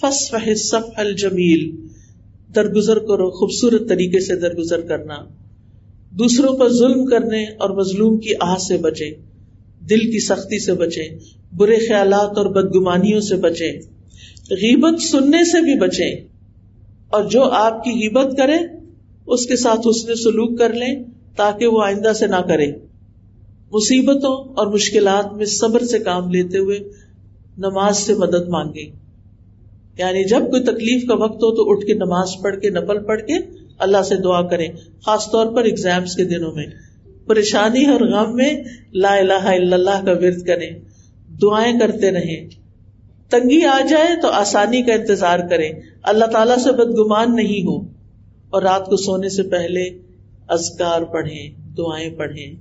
Speaker 1: فس فہصف الجمیل درگزر کرو، خوبصورت طریقے سے درگزر کرنا۔ دوسروں پر ظلم کرنے اور مظلوم کی آہ سے بچے دل کی سختی سے بچے برے خیالات اور بدگمانیوں سے بچے غیبت سننے سے بھی بچے اور جو آپ کی غیبت کرے، اس کے ساتھ اس نے سلوک کر لیں تاکہ وہ آئندہ سے نہ کرے۔ مصیبتوں اور مشکلات میں صبر سے کام لیتے ہوئے نماز سے مدد مانگے یعنی جب کوئی تکلیف کا وقت ہو تو اٹھ کے نماز پڑھ کے، نفل پڑھ کے اللہ سے دعا کریں، خاص طور پر اگزامس کے دنوں میں۔ پریشانی اور غم میں لا الہ الا اللہ کا ورد کریں۔ دعائیں کرتے رہیں۔ تنگی آ جائے تو آسانی کا انتظار کریں۔ اللہ تعالیٰ سے بدگمان نہیں ہو اور رات کو سونے سے پہلے ازکار پڑھیں، دعائیں پڑھیں۔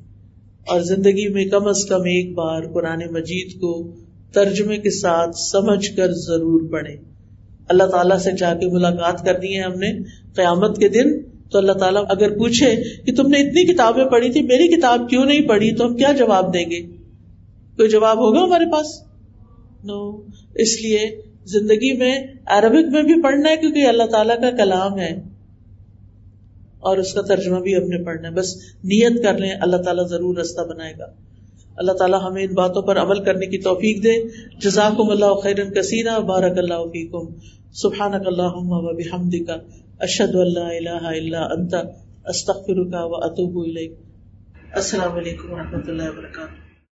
Speaker 1: اور زندگی میں کم از کم ایک بار قرآن مجید کو ترجمے کے ساتھ سمجھ کر ضرور پڑھیں۔ اللہ تعالیٰ سے جا کے ملاقات کرنی ہے ہم نے۔ قیامت کے دن تو اللہ تعالیٰ اگر پوچھے کہ تم نے اتنی کتابیں پڑھی تھی، میری کتاب کیوں نہیں پڑھی؟ تو ہم کیا جواب دیں گے؟ کوئی جواب ہوگا ہمارے پاس؟ نو اس لیے زندگی میں عربک میں بھی پڑھنا ہے کیونکہ اللہ تعالیٰ کا کلام ہے۔ اور اس کا ترجمہ بھی ہم نے پڑھنا ہے۔ بس نیت کر لیں، اللہ تعالیٰ ضرور رستہ بنائے گا۔ اللہ تعالیٰ ہمیں ان باتوں پر عمل کرنے کی توفیق دے۔ جزاکم اللہ خیرن کثیرہ بارک اللہ فیکم۔ سبحانک اللہم و بحمدک۔ اشد اللہ الہ الا انت، استغفرک و اتوب الیک۔ السلام علیکم و رحمۃ اللہ وبرکاتہ۔